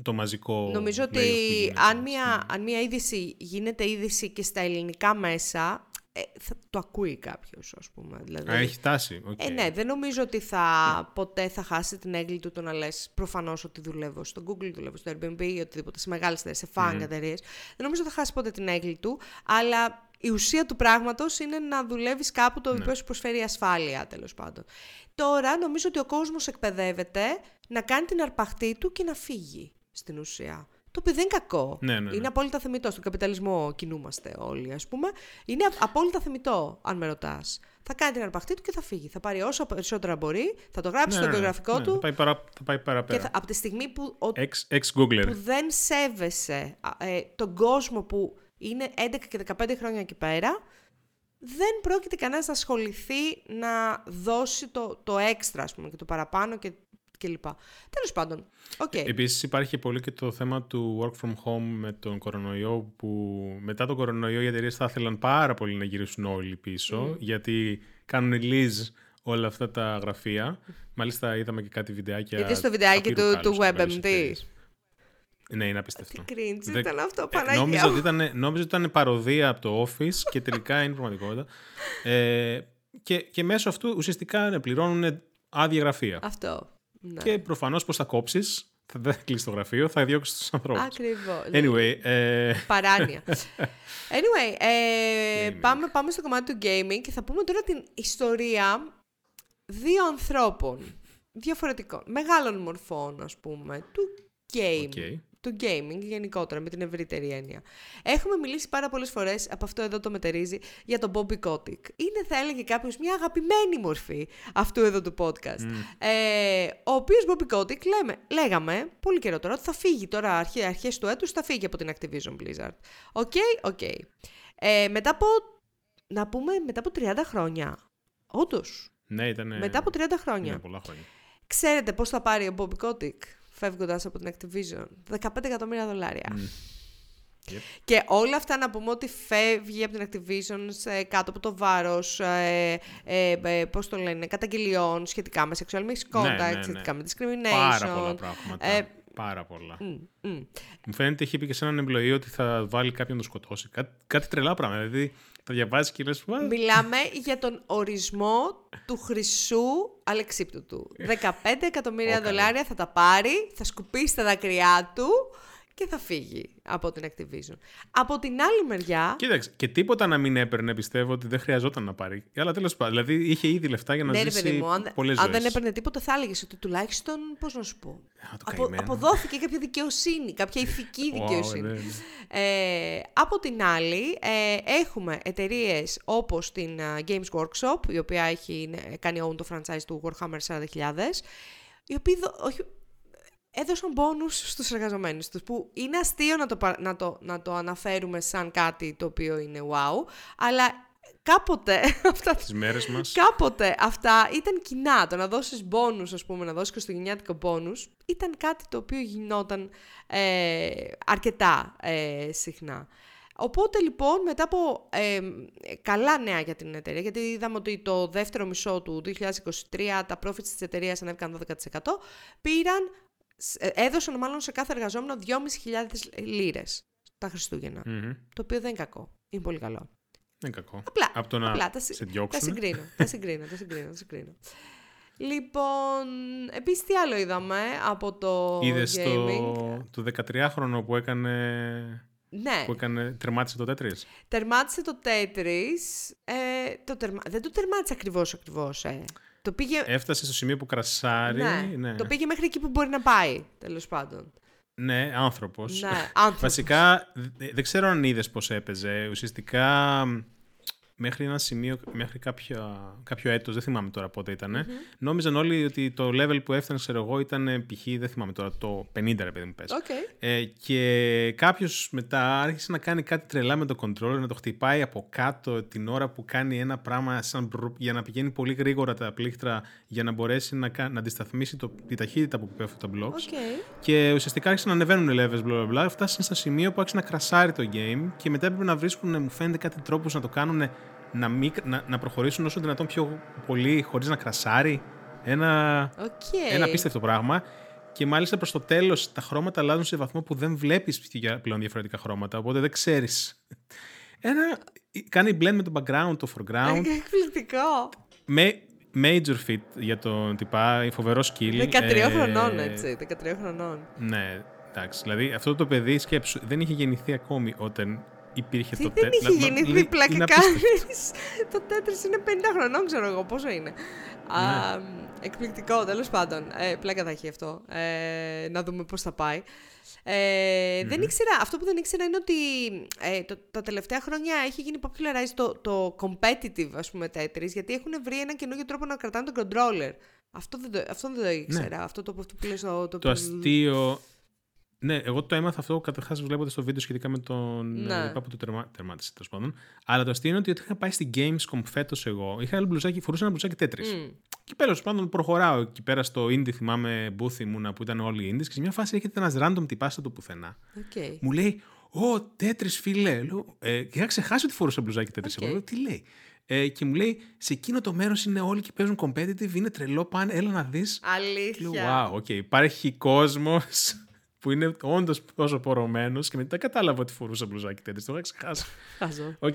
το μαζικό Νομίζω ότι αν μια, αν μια είδηση γίνεται είδηση και στα ελληνικά μέσα, ε, θα το ακούει κάποιος, ας πούμε. Δηλαδή, Α, έχει τάση. Okay. Ε, ναι, δεν νομίζω ότι θα, ποτέ θα χάσει την έγκλη του το να λες προφανώς ότι δουλεύω στο Google, δουλεύω στο Airbnb ή οτιδήποτε, σε μεγάλες εταιρείες, σε fan mm. εταιρείες. Δεν νομίζω ότι θα χάσει ποτέ την έγκλη του, αλλά η ουσία του πράγματος είναι να δουλεύεις κάπου το οποίο ναι. σου προσφέρει ασφάλεια, τέλος πάντων. Τώρα νομίζω ότι ο κόσμος εκπαιδεύεται να κάνει την αρπαχτή του και να φύγει στην ουσία. Το οποίο δεν είναι κακό. Ναι, ναι, ναι. Είναι απόλυτα θεμητό. Στον καπιταλισμό κινούμαστε όλοι, ας πούμε. Είναι απόλυτα θεμητό, αν με ρωτάς. Θα κάνει την αρπαχτή του και θα φύγει. Θα πάρει όσο περισσότερα μπορεί, θα το γράψει στο βιογραφικό του. Θα πάει, παρα, θα πάει παραπέρα. Και θα, από τη στιγμή που, ο, ex, ex που δεν σέβεσαι ε, τον κόσμο που είναι 11 και 15 χρόνια εκεί πέρα, δεν πρόκειται κανένας να ασχοληθεί να δώσει το, το έξτρα, ας πούμε, και το παραπάνω και κλπ. Τέλος πάντων. Okay. Επίσης υπάρχει πολύ και το θέμα του work from home με τον κορονοϊό που μετά τον κορονοϊό οι εταιρείες θα ήθελαν πάρα πολύ να γυρίσουν όλοι πίσω γιατί κάνουν lease όλα αυτά τα γραφεία. Μάλιστα είδαμε και κάτι βιντεάκια. Γιατί στο βιντεάκι του, του WebMD. Ναι, είναι απίστευτο. Τι cringe ήταν αυτό, ε, Παναγία. νόμιζα, ότι ήταν, νόμιζα ότι ήταν παροδία από το Office και τελικά είναι πραγματικότητα. Ε, και, και μέσω αυτού ουσιαστικά ναι, πληρώνουν άδεια γραφεία. Αυτό. Ναι. Και προφανώς πώ θα κόψεις, θα δεν θα κλείσεις το γραφείο, θα διώξεις τους ανθρώπους. Ακριβώς. Anyway. Ε... Παράνοια. anyway, ε, πάμε, πάμε στο κομμάτι του gaming και θα πούμε τώρα την ιστορία δύο ανθρώπων διαφορετικών, μεγάλων μορφών, ας πούμε, του game του gaming γενικότερα, με την ευρύτερη έννοια. Έχουμε μιλήσει πάρα πολλές φορές, από αυτό εδώ το μετερίζει, για τον Bobby Kotick. Είναι, θα έλεγε κάποιος, μια αγαπημένη μορφή αυτού εδώ του podcast. Ε, ο οποίος Bobby Kotick, λέμε, λέγαμε πολύ καιρό τώρα, ότι θα φύγει τώρα αρχές του έτους, θα φύγει από την Activision Blizzard. Ok, okay, ok. Okay. Ε, μετά από, να πούμε, μετά από 30 χρόνια. Όντως. Ναι, ήταν. Μετά από 30 χρόνια. Ναι, πολλά χρόνια. Ξέρετε πόσα θα πάρει ο Bobby Kotick; Φεύγοντας από την Activision. 15 εκατομμύρια δολάρια. Yep. Και όλα αυτά να πούμε ότι φεύγει από την Activision σε, κάτω από το βάρος, ε, ε, ε, πώς το λένε, καταγγελιών σχετικά με sexual misconduct, ναι, ναι, ναι. σχετικά με discrimination. Πάρα πολλά πράγματα. Ε, Πάρα πολλά. Μμ, μμ. Μου φαίνεται είχε πει και σε έναν εμπλοή ότι θα βάλει κάποιον να το σκοτώσει. Κάτι, κάτι τρελά πράγματα. Δηλαδή τα διαβάζεις και λες. Μιλάμε για τον ορισμό του χρυσού αλεξίπτωτου. 15 εκατομμύρια Ω, καλά. δολάρια θα τα πάρει, θα σκουπίσει τα δάκρυά του και θα φύγει από την Activision. Από την άλλη μεριά, Κοίταξε, και τίποτα να μην έπαιρνε, πιστεύω ότι δεν χρειαζόταν να πάρει. Αλλά τέλος πάντων, δηλαδή είχε ήδη λεφτά για να ναι ρε ζήσει παιδί μου, αν, πολλές αν δεν ζωές. έπαιρνε τίποτα θα έλεγες ότι τουλάχιστον, πώς να σου πω, Α, το απο, καημένο. αποδόθηκε κάποια δικαιοσύνη, κάποια ηθική Wow, δικαιοσύνη. ναι, ναι. Ε, από την άλλη, ε, έχουμε εταιρείες όπως την ε, Games Workshop, η οποία έχει ναι, κάνει own το franchise του Warhammer 40.000, οι οποίοι δο- όχι, έδωσαν μπόνους στους εργαζομένους τους, που είναι αστείο να το, πα- να, το, να το αναφέρουμε σαν κάτι το οποίο είναι wow, αλλά κάποτε αυτά Τις μέρες μας. Κάποτε αυτά ήταν κοινά. Το να δώσεις μπόνους, ας πούμε, να δώσεις χριστουγεννιάτικο μπόνους, ήταν κάτι το οποίο γινόταν ε, αρκετά ε, συχνά. Οπότε λοιπόν μετά από ε, καλά νέα για την εταιρεία, γιατί είδαμε ότι το δεύτερο μισό του 2023 τα profits της εταιρείας ανέβηκαν 12%, πήραν, ε, έδωσαν μάλλον σε κάθε εργαζόμενο 2.500 λίρες τα Χριστούγεννα. Μμμ. Το οποίο δεν είναι κακό. Είναι πολύ καλό. Δεν είναι κακό. Απλά, Από το να απλά τα, συ- σε τα διώξουν. συγκρίνω, τα συγκρίνω, τα συγκρίνω, τα συγκρίνω. Λοιπόν, επίσης τι άλλο είδαμε από το Είδες gaming; το, το 13χρονο που έκανε. Ναι, Που έκανε, τερμάτισε το Tetris. τερμάτισε το Tetris. Ε, το τερμα... Δεν το τερμάτισε ακριβώς ακριβώς, ε. Το πήγε... Έφτασε στο σημείο που κρασάρει. ναι, ναι. το πήγε μέχρι εκεί που μπορεί να πάει, τέλος πάντων. Ναι, άνθρωπος. Ναι, άνθρωπος. Βασικά, δε- δεν ξέρω αν είδες πώς έπαιζε. Ουσιαστικά, μέχρι ένα σημείο, μέχρι κάποιο, κάποιο έτος, δεν θυμάμαι τώρα πότε ήταν, νόμιζαν όλοι ότι το level που έφτανε, ξέρω εγώ, ήταν ε, π.χ. δεν θυμάμαι τώρα, το 50 ρε παιδί μου πες. Οκ. Ε, και κάποιος μετά άρχισε να κάνει κάτι τρελά με το controller, να το χτυπάει από κάτω την ώρα που κάνει ένα πράγμα σαν μπρου, για να πηγαίνει πολύ γρήγορα τα πλήκτρα για να μπορέσει να, κα- να αντισταθμίσει το, τη ταχύτητα που πέφτουν τα blocks. OK. Και ουσιαστικά άρχισαν να ανεβαίνουν οι levels, bla bla bla. Φτάσαν στο σημείο που άρχισε να κρασάρει το game και μετά έπρεπε να βρίσκουν, μου φαίνεται, κάτι τρόπους να το κάνουν να, μη, να, να προχωρήσουν όσο δυνατόν πιο πολύ χωρίς να κρασάρει. Ένα, Οκ. ένα απίστευτο πράγμα. Και μάλιστα προς το τέλος τα χρώματα αλλάζουν σε βαθμό που δεν βλέπεις πλέον διαφορετικά χρώματα. Οπότε δεν ξέρεις. Ένα. Κάνει blend με το background, το foreground. Εκπληκτικό. με major fit για τον τυπά, φοβερό skill. 13 Ε, χρονών, έτσι. 13 χρονών. Ναι, εντάξει. Δηλαδή αυτό το παιδί σκέψου δεν είχε γεννηθεί ακόμη όταν υπήρχε Τι το δεν τε- είχε δηλαδή, γεννηθεί είναι πλάκα απίστευτο. κάνεις. το τέτρις είναι 50 χρονών, ξέρω εγώ. Πόσο είναι. Ναι. Α, εκπληκτικό, τέλος πάντων. Ε, πλάκα θα έχει αυτό. Ε, να δούμε πώς θα πάει. Ε, Δεν ήξερα, αυτό που δεν ήξερα είναι ότι ε, το, τα τελευταία χρόνια έχει γίνει popularized το, το competitive, ας πούμε, Tetris, γιατί έχουν βρει ένα καινούργιο τρόπο να κρατάνε τον controller. Αυτό δεν το, αυτό δεν το ήξερα. Αυτό το, αυτό που λες το, το, Το αστείο. Ναι, εγώ το έμαθα αυτό καταρχάς βλέποντας το βίντεο σχετικά με τον Ναι. ναι. που το τερμα... τερμάτισε τέλος πάντων. Αλλά το αστείο είναι ότι όταν είχα πάει στη Gamescom φέτος εγώ, είχα ένα μπλουζάκι, φορούσα ένα μπλουζάκι Tetris. Μμ. Και τέλος πάντων προχωράω εκεί πέρα στο indie, θυμάμαι booth ήμουνα που ήταν όλοι οι indies και σε μια φάση έρχεται ένας random τύπας απ' το πουθενά. Οκ. Μου λέει, Ω, Tetris φίλε. Λέω, ε, και είχα ξεχάσει ότι φορούσα μπλουζάκι Tetris. OK. Εγώ λέω, τι λέει. Ε, και μου λέει, σε εκείνο το μέρος είναι όλοι και παίζουν competitive, είναι τρελό, πάνε, έλα να δεις. Λέω, Αλήθεια. wow, okay. υπάρχει κόσμος που είναι όντως τόσο πορωμένος και μετά κατάλαβα ότι φορούσα μπλουζάκι τέτοιο. Το είχα ξεχάσει. Χαζό. Οκ.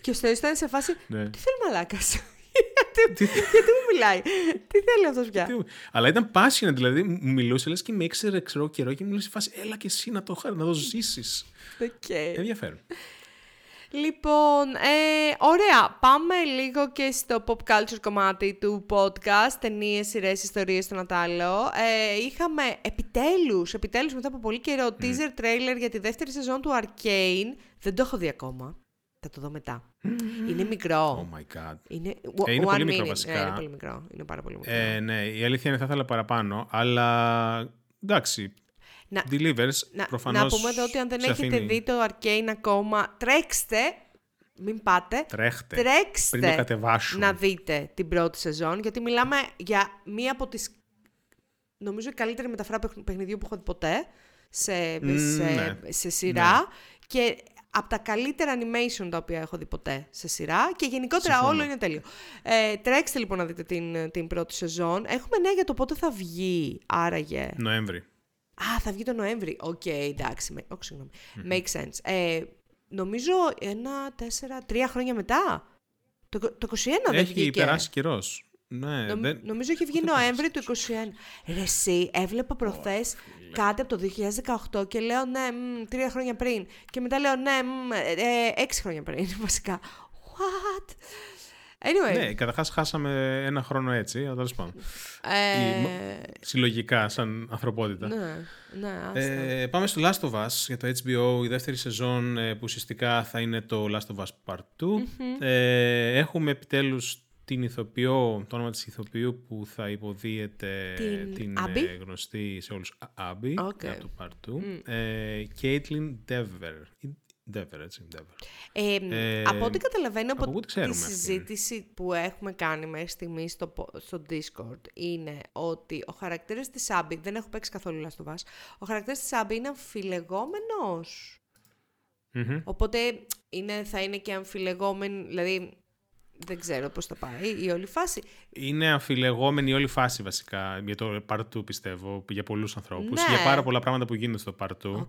Και ο Στέλιος ήταν σε φάση, Ναι. τι θέλει μαλάκας; γιατί, γιατί μου μιλάει; Τι θέλει αυτός πια; Τι- Αλλά ήταν passionate, δηλαδή μου μιλούσε λες και με ήξερε ξέρω καιρό και μου λέει σε φάση έλα και εσύ να το, χα- να το ζήσεις. Οκ. Ενδιαφέρον. Λοιπόν, ε, ωραία. Πάμε λίγο και στο pop culture κομμάτι του podcast. Ταινίες, σειρές, ιστορίες, τον άλλο. Ε, είχαμε επιτέλους, επιτέλους μετά από πολύ καιρό, teaser trailer για τη δεύτερη σεζόν του Arcane. Δεν το έχω δει ακόμα. Θα το δω μετά. Είναι μικρό. Oh my god. Είναι, Ε, είναι one πολύ μικρό minute. βασικά. Ναι, είναι πολύ μικρό. Είναι πάρα πολύ μικρό. Ε, ναι, η αλήθεια είναι θα ήθελα παραπάνω, αλλά εντάξει. Να- Delivers, Να, προφανώς να πούμε εδώ ότι αν δεν σε έχετε αφήνει- δει το Arcane ακόμα, τρέξτε, μην πάτε, Τρέχτε. τρέξτε Πριν το κατεβάσουν. να δείτε την πρώτη σεζόν, γιατί μιλάμε για μία από τις, νομίζω η καλύτερη μεταφορά παιχν- παιχνιδιού που έχω δει ποτέ σε, Μμ, σε, ναι. σε σειρά και από τα καλύτερα animation τα οποία έχω δει ποτέ σε σειρά και γενικότερα Συμφωνώ. όλο είναι τέλειο. Ε, τρέξτε λοιπόν να δείτε την, την πρώτη σεζόν. Έχουμε νέα για το πότε θα βγει, άραγε. Νοέμβρη. Α, θα βγει το Νοέμβρη. Οκ, εντάξει. με- Όχι, συγγνώμη. Make sense. Ε, νομίζω ένα, τέσσερα, τρία χρόνια μετά. Το, το 21 δεν Έχει βγήκε. περάσει καιρός. Ναι, Νομ- δεν... Νομίζω είχε βγει Πότε Νοέμβρη του 21. Ρε εσύ, έβλεπα προχθές κάτι από το 2018 και λέω ναι, μ, τρία χρόνια πριν. Και μετά λέω ναι, μ, ε, έξι χρόνια πριν, βασικά. What? Anyway. Ναι, καταρχάς χάσαμε ένα χρόνο έτσι, αλλά τέλος πάντων. ε, Συλλογικά, σαν ανθρωπότητα. ναι, ναι, άστα. Ε, πάμε στο Last of Us για το HBO, η δεύτερη σεζόν ε, που ουσιαστικά θα είναι το Last of Us Part 2. Ε, έχουμε επιτέλους την ηθοποιό, το όνομα της ηθοποιού που θα υποδύεται Την ε, Abby? γνωστή σε όλους Abby OK. από το Part 2. Ε, Caitlin Dever. Ή Dever, έτσι, Dever. Ε, ε, από ό,τι καταλαβαίνω από από, πού τη τη ξέρουμε αυτήν; συζήτηση που έχουμε κάνει μέχρι στιγμής στο, πο- στο Discord είναι ότι ο χαρακτήρας της Abby, δεν έχω παίξει καθόλου Last of Us, ο χαρακτήρας της Abby είναι αμφιλεγόμενος. Μμμ. Οπότε είναι, θα είναι και αμφιλεγόμενη, δηλαδή δεν ξέρω πώς θα πάει η όλη φάση. Είναι αμφιλεγόμενη η όλη φάση βασικά για το Part 2 πιστεύω, για πολλούς ανθρώπους. Ναι. Για πάρα πολλά πράγματα που γίνονται στο Part 2. Οκ.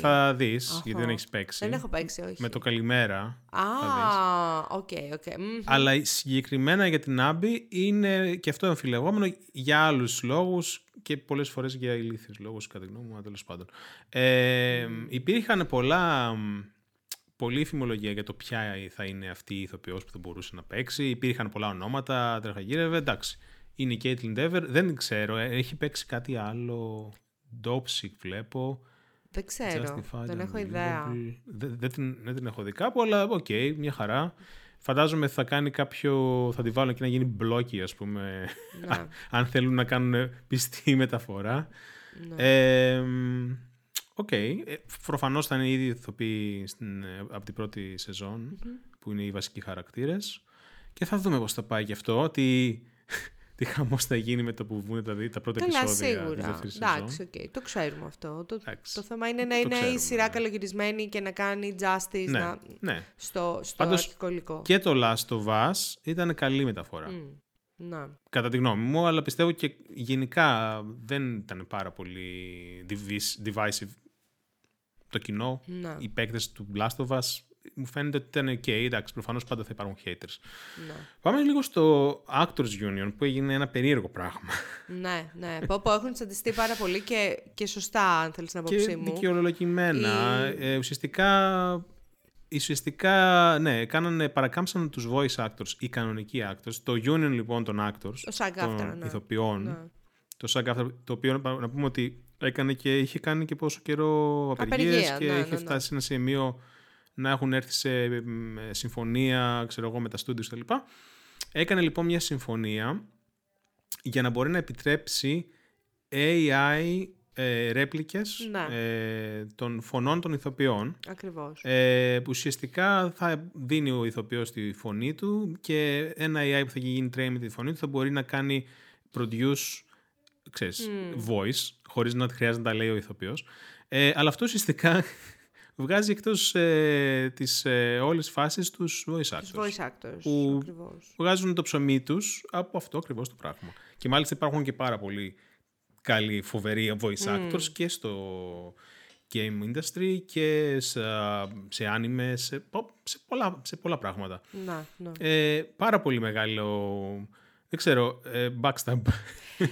Θα δεις, γιατί Αχα. δεν έχεις παίξει. Δεν έχω παίξει, όχι. Με το καλημέρα. Α, θα OK, OK. Μμμ. Αλλά συγκεκριμένα για την Abby είναι και αυτό αμφιλεγόμενο για άλλους λόγους και πολλές φορές για ηλίθιους λόγους κατά τη γνώμη μου, αλλά τέλος πάντων. Ε, Υπήρχαν πολλά, μ, πολλή φημολογία για το ποια θα είναι αυτή η ηθοποιός που θα μπορούσε να παίξει. Υπήρχαν πολλά ονόματα, τρεχαγύρευε, εντάξει. Είναι η Caitlin Dever, δεν ξέρω, ε, έχει παίξει κάτι άλλο. Dopesick βλέπω. Δεν ξέρω, Justified, δεν έχω Unbelievable. ιδέα. Δεν, δεν, την, δεν την έχω δει κάπου, αλλά οκ, μια χαρά. Φαντάζομαι θα κάνει κάποιο. θα τη βάλουν και να γίνει bulky, ας πούμε. Ναι. αν θέλουν να κάνουν πιστή μεταφορά. Ναι. Ε, μ, Οκ. Ε, προφανώς θα είναι ήδη ηθοποιοί στην, ε, από την πρώτη σεζόν, που είναι οι βασικοί χαρακτήρες. Και θα δούμε πώς θα πάει και αυτό. Τι, τι χαμός θα γίνει με το που βγουν τα, δι- τα πρώτα Καλά, επεισόδια της σίγουρα. δεύτερης σεζόν. Εντάξει, οκ. Το ξέρουμε αυτό. Το, Εντάξει. το θέμα είναι να Το είναι η ξέρουμε, σειρά ναι. καλογυρισμένη και να κάνει justice Ναι, να... ναι. στο, στο Πάντως, αρχικό υλικό. Και το Last of Us ήταν καλή μεταφορά. Μμ, Να. Κατά τη γνώμη μου, αλλά πιστεύω και γενικά δεν ήταν πάρα πολύ divis- divisive το κοινό. Να. Οι παίκτες του Last of Us μου φαίνεται ότι ήταν ok. Εντάξει, προφανώς πάντα θα υπάρχουν haters. Να. Πάμε λίγο στο Actors Union που έγινε ένα περίεργο πράγμα. Ναι, ναι. Πω, πω, έχουν τσαντιστεί πάρα πολύ και, και σωστά, αν θέλεις την απόψη και μου. δικαιολογημένα. Η- Ε, ουσιαστικά, ουσιαστικά, ναι, κάνανε, παρακάμψαν τους voice actors, οι κανονικοί actors. Το union λοιπόν των actors, Το SAG-AFTRA, των ναι. ηθοποιών, Ναι. το SAG-AFTRA, το οποίο να να πούμε ότι έκανε και, είχε κάνει και πόσο καιρό απεργίες Απεργία, και ναι, είχε ναι, ναι. φτάσει σε ένα σημείο να έχουν έρθει σε μ, συμφωνία, ξέρω εγώ, με τα studios κτλ. Έκανε λοιπόν μια συμφωνία για να μπορεί να επιτρέψει AI ε, ρέπλικες Ναι. ε, των φωνών των ηθοποιών Ακριβώς. ε, που ουσιαστικά θα δίνει ο ηθοποιός τη φωνή του και ένα AI που θα γίνει train με τη φωνή του θα μπορεί να κάνει produce ξέρεις, voice χωρίς να χρειάζεται να τα λέει ο ηθοποιός ε, αλλά αυτός ουσιαστικά βγάζει εκτός ε, τις ε, όλες φάσεις τους voice actors Τους voice actors, που- ακριβώς. βγάζουν το ψωμί τους από αυτό ακριβώς το πράγμα και μάλιστα υπάρχουν και πάρα πολύ καλοί φοβεροί voice actors και στο game industry και σε, σε anime, σε, πο- σε, πολλά, σε πολλά πράγματα. Να, να. Ε, πάρα πολύ μεγάλο, δεν ξέρω, ε, backstab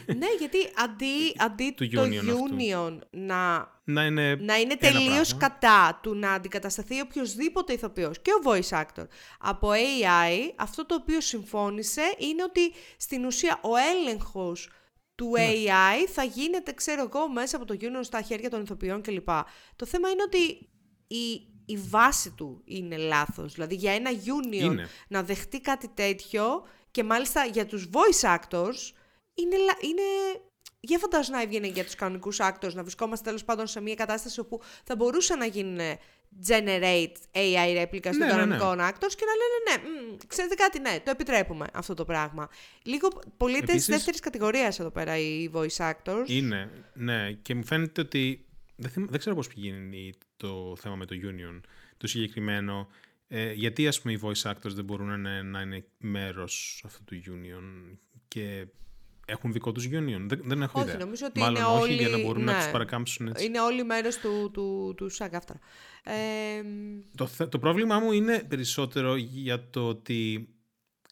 ναι, γιατί αντί, αντί Του το union αυτού. union να, να είναι να είναι ένα τελείως πράγμα. κατά του να αντικατασταθεί οποιοδήποτε ηθοποιός και ο voice actor από AI, αυτό το οποίο συμφώνησε είναι ότι στην ουσία ο έλεγχος του Ναι. AI θα γίνεται, ξέρω εγώ, μέσα από το union στα χέρια των ηθοποιών κλπ. Το θέμα είναι ότι η, η βάση του είναι λάθος. Δηλαδή για ένα union Είναι. να δεχτεί κάτι τέτοιο και μάλιστα για τους voice actors είναι, λα- είναι για φαντάζομαι να έβγαινε για τους κανονικούς actors να βρισκόμαστε τέλος πάντων σε μια κατάσταση όπου θα μπορούσαν να γίνουν generate AI replica των Ναι, ναι, ναι. κανονικών actors και να λένε ναι, μ, ξέρετε κάτι, ναι, το επιτρέπουμε αυτό το πράγμα. Λίγο πολίτες Επίσης- δεύτερης κατηγορίας εδώ πέρα οι voice actors. Είναι, ναι. Και μου φαίνεται ότι. Δεν, θυμ- δεν ξέρω πώς πηγαίνει το θέμα με το Union, το συγκεκριμένο. Ε, γιατί, ας πούμε, οι voice actors δεν μπορούν να, είναι- να είναι μέρος αυτού του Union και έχουν δικό τους union. Δεν, δεν έχω Όχι, ιδέα. νομίζω ότι Μάλλον είναι όχι όλοι... για να μπορούν να ναι. τους παρακάμψουν έτσι. Είναι όλοι μέρος του, του, του ΣΑΚ Ε, Το, θε- το πρόβλημά μου είναι περισσότερο για το ότι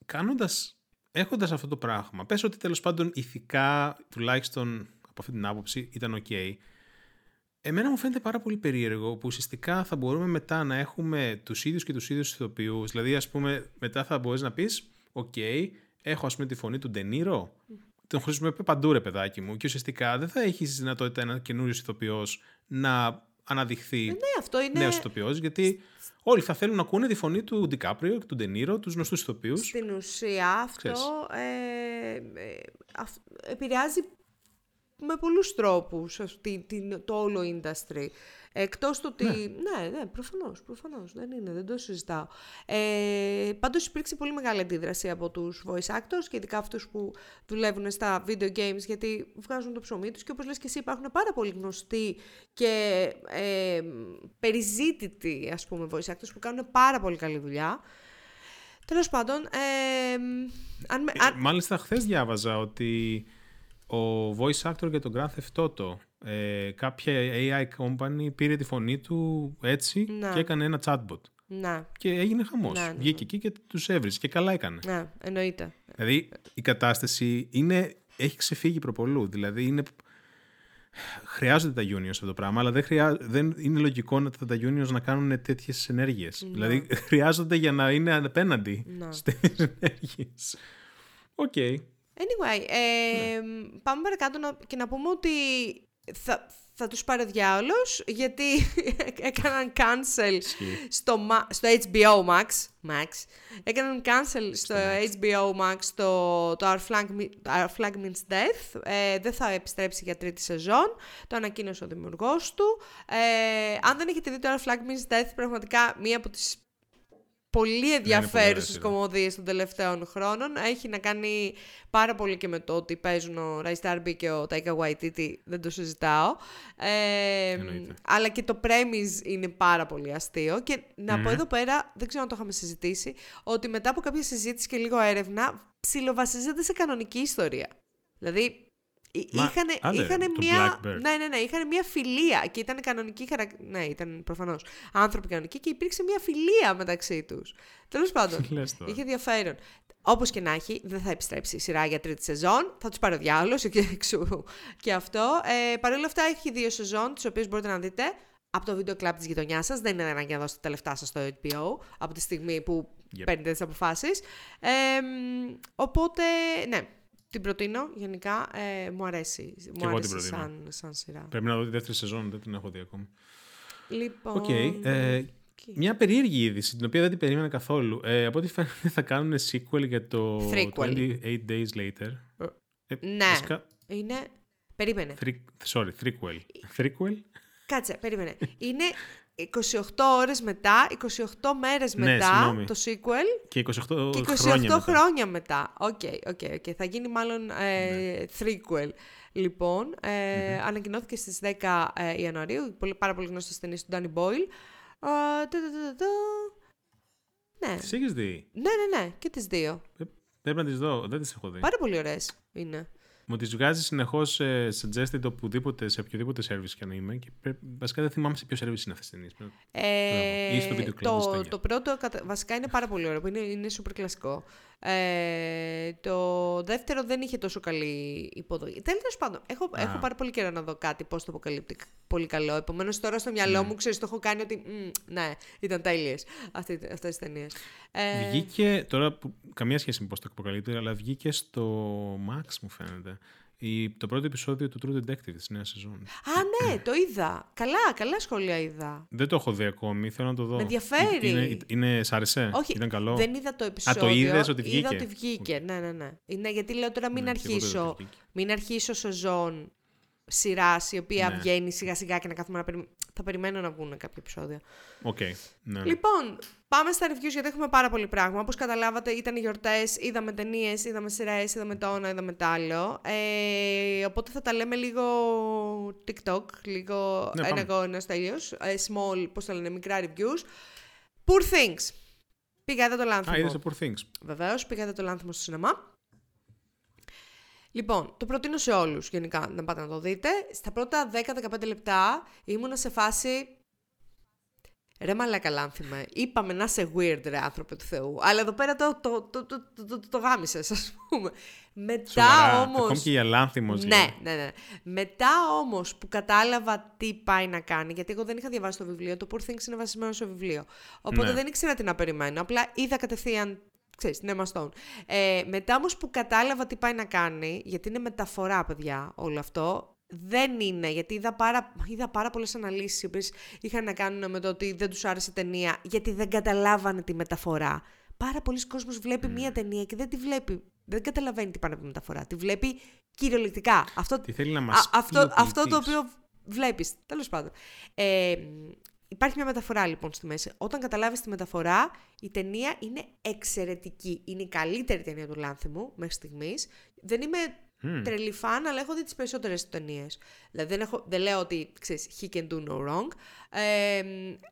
κάνοντας, έχοντας αυτό το πράγμα, πες ότι τέλος πάντων ηθικά, τουλάχιστον από αυτή την άποψη, ήταν ok. Εμένα μου φαίνεται πάρα πολύ περίεργο που ουσιαστικά θα μπορούμε μετά να έχουμε τους ίδιους και τους ίδιους ηθοποιούς. Δηλαδή, ας πούμε, μετά θα μπορείς να πεις, οκ, έχω ας πούμε τη φωνή του Ντενίρο, τον χρησιμοποιώ παντού ρε παιδάκι μου και ουσιαστικά δεν θα έχεις δυνατότητα ένας καινούριος ηθοποιός να αναδειχθεί ναι, αυτό είναι... νέος ηθοποιός, γιατί όλοι θα θέλουν να ακούνε τη φωνή του Ντικάπριο και του Ντενίρο, τους γνωστούς ηθοποιούς. Στην ουσία αυτό ε, ε, αυ- επηρεάζει με πολλούς τρόπους αυτή, την, το όλο industry. Εκτός του ότι... Ναι, ναι, προφανώς, προφανώς. Δεν είναι, δεν το συζητάω. Ε, πάντως υπήρξε πολύ μεγάλη αντίδραση από τους voice actors και ειδικά αυτούς που δουλεύουν στα video games γιατί βγάζουν το ψωμί τους και όπως λες και εσύ υπάρχουν πάρα πολύ γνωστοί και ε, περιζήτητοι ας πούμε voice actors που κάνουν πάρα πολύ καλή δουλειά. Τέλος πάντων, ε, αν, με- αν, Μάλιστα, χθες διάβαζα ότι ο voice actor για τον Grand Theft Auto, ε, κάποια AI company πήρε τη φωνή του έτσι Ναι. και έκανε ένα chatbot. ναι, Και έγινε χαμός. Ναι, ναι, Βγήκε εκεί και τους έβρισε και καλά έκανε. ναι, εννοείται. Δηλαδή η κατάσταση είναι, έχει ξεφύγει προπολού. Δηλαδή είναι, χρειάζονται τα unions αυτό το πράγμα, αλλά δεν, χρειά, δεν είναι λογικό να τα, τα unions να κάνουν τέτοιες ενέργειες. Δηλαδή χρειάζονται για να είναι απέναντι Ναι. στις ενέργειες. OK. Anyway, ε, πάμε παρακάτω να, και να πούμε ότι θα, θα τους πάρει ο διάολος γιατί έκαναν cancel στο, Ma- στο HBO Max, Max. Έκαναν cancel στο HBO Max το, το Our, Flag, Mi- Our Flag Means Death. Ε, δεν θα επιστρέψει για τρίτη σεζόν. Το ανακοίνωσε ο δημιουργός του. Ε, αν δεν έχετε δει το Our Flag Means Death, πραγματικά μία από τις πολύ πολύ ωραία ενδιαφέρουσες σειρά. κομμωδίες των τελευταίων χρόνων. Έχει να κάνει πάρα πολύ και με το ότι παίζουν ο Ray Starby και ο Taika Waititi, δεν το συζητάω. Ε, Εννοείται. αλλά και το premise είναι πάρα πολύ αστείο. Και να πω εδώ πέρα, δεν ξέρω αν το είχαμε συζητήσει, ότι μετά από κάποια συζήτηση και λίγο έρευνα, ψιλοβασίζεται σε κανονική ιστορία. Δηλαδή, Μα, είχαν, άντε, είχανε το μια, Blackbird. ναι, ναι, ναι, είχαν μια φιλία και ήταν κανονική χαρακ... Ναι, ήταν προφανώς άνθρωποι κανονικοί και υπήρξε μια φιλία μεταξύ τους. Τέλος πάντων, Λες τώρα. είχε ενδιαφέρον. Όπως και να έχει, δεν θα επιστρέψει η σειρά για τρίτη σεζόν. Θα τους πάρει ο διάολος και εξού και αυτό. Ε, Παρ' όλα αυτά, έχει δύο σεζόν, τις οποίες μπορείτε να δείτε από το βίντεο κλαμπ της γειτονιάς σας. Δεν είναι ανάγκη να δώσετε τα λεφτά σας στο HBO από τη στιγμή που Yep. παίρνετε τις αποφάσεις. Ε, μ, οπότε, ναι, την προτείνω γενικά. Ε, μου αρέσει. Μου εγώ άρεσε την προτείνω. σαν, σαν σειρά. Πρέπει να δω τη δεύτερη σεζόν, δεν την έχω δει ακόμα. Λοιπόν. Οκ. ε, μια περίεργη είδηση, την οποία δεν την περίμενα καθόλου. Ε, από ό,τι φαίνεται θα κάνουν sequel για το Threequel. 28 Days Later. Ε, ναι. βασικά, Είναι. Περίμενε. three, sorry, threequel. Threequel; Κάτσε, περίμενε. Είναι 28 ώρες μετά, 28 μέρες Ναι, μετά συγγνώμη. το sequel Και 28, και 28 χρόνια χρόνια μετά. μετά. Οκ, οκ, οκ. Θα γίνει μάλλον ε, threequel. Λοιπόν, ε, ανακοινώθηκε στις 10 ε, Ιανουαρίου, πολύ, πάρα πολύ γνωστή ταινία του Danny Boyle. Ε, τα, τα, τα, τα. Ναι, Τις έχεις δει; ναι, ναι, ναι, και τις δύο. Ε, Πρέπει να τις δω, δεν τις έχω δει. Πάρα πολύ ωραίες είναι. Μου τις βγάζει συνεχώς ε, suggested οπουδήποτε, σε οποιοδήποτε service και να είμαι. Και πρέπει, βασικά δεν θυμάμαι σε ποιο service είναι αυτές τις ταινίες. Πρέπει- Ε, Ή στο βίντεο κλαμπ, στο το, ίδιο. το πρώτο κατα- βασικά είναι πάρα πολύ ωραίο, που είναι, είναι super κλασικό. Ε, το δεύτερο δεν είχε τόσο καλή υποδοχή. Τέλος πάντων, έχω, έχω πάρα πολύ καιρό να δω κάτι πώ το αποκαλύπτει πολύ καλό. Επομένως, τώρα στο μυαλό μου ξέρεις, το έχω κάνει ότι. «Μμ, ναι, ήταν τέλειε αυτές τις ταινίες. Ε, Βγήκε, τώρα που, καμία σχέση με πώς το αποκαλύπτει, αλλά βγήκε στο Max μου φαίνεται. Η, το πρώτο επεισόδιο του True Detective της νέας σεζόν. Α, ναι, το είδα. Καλά, καλά σχόλια είδα. Δεν το έχω δει ακόμη, θέλω να το δω. Με ενδιαφέρει. Είναι, είναι, σ' άρεσε, Όχι, ήταν καλό; δεν είδα το επεισόδιο. είδες ότι Είδα βγήκε; ότι βγήκε. Ναι, ναι, ναι. Ναι, γιατί λέω τώρα μην Ναι, και εγώ το είδα αρχίσω. ότι βγήκε. Μην αρχίσω σεζόν σειράς η οποία Ναι. βγαίνει σιγά σιγά και να κάθομαι να περιμένω. Θα περιμένω να βγουν κάποια επεισόδια. Οκ, ναι. Λοιπόν, πάμε στα reviews γιατί έχουμε πάρα πολύ πράγμα. Όπως καταλάβατε, ήταν οι γιορτές, είδαμε ταινίες, είδαμε σειρές, είδαμε το ένα, είδαμε το άλλο. Ε, οπότε θα τα λέμε λίγο TikTok, λίγο Ναι, ένα πάμε. εγώ, ένας τέλειος. Ε, small, πώς το λένε, μικρά reviews. Poor Things. Πήγα εδώ το Α, λάνθιμο. είδες το Poor Things. Βεβαίως, πήγατε το λάνθιμο στο σινεμά. Λοιπόν, το προτείνω σε όλους γενικά να πάτε να το δείτε. Στα πρώτα 10-15 λεπτά ήμουνα σε φάση Ρε μαλάκα λάνθιμε. Είπαμε να είσαι weird ρε άνθρωπε του Θεού. Αλλά εδώ πέρα το, το, το, το, το, το, το γάμισες ας πούμε. Μετά όμως... Ακόμη και για λάνθιμος. Ναι, ναι, ναι. Μετά όμως που κατάλαβα τι πάει να κάνει, γιατί εγώ δεν είχα διαβάσει το βιβλίο, το Poor Things είναι βασισμένο στο βιβλίο. Οπότε Ναι. δεν ήξερα τι να περιμένω. Απλά είδα κατευθείαν ξέρεις, την Emma Stone. Ε, μετά όμως που κατάλαβα τι πάει να κάνει, γιατί είναι μεταφορά, παιδιά, όλο αυτό, δεν είναι, γιατί είδα πάρα, είδα πάρα πολλές αναλύσεις οι οποίες είχαν να κάνουν με το ότι δεν τους άρεσε η ταινία, γιατί δεν καταλάβανε τη μεταφορά. Πάρα πολλοί κόσμος βλέπει μία ταινία και δεν τη βλέπει, δεν καταλαβαίνει τι πάνε από τη μεταφορά. Τη βλέπει κυριολεκτικά. Αυτό, Τι θέλει να Α, μας πει αυτό, ο αυτό το ποιητής. οποίο βλέπεις, τέλος πάντων. Ε, υπάρχει μια μεταφορά λοιπόν στη μέση. Όταν καταλάβεις τη μεταφορά, η ταινία είναι εξαιρετική. Είναι η καλύτερη ταινία του Λάνθιμου μέχρι στιγμής. Δεν είμαι Μμμ. τρελή φαν, αλλά έχω δει τις περισσότερες ταινίες. Δηλαδή δεν, έχω, δεν λέω ότι, ξέρεις, he can do no wrong. Ε,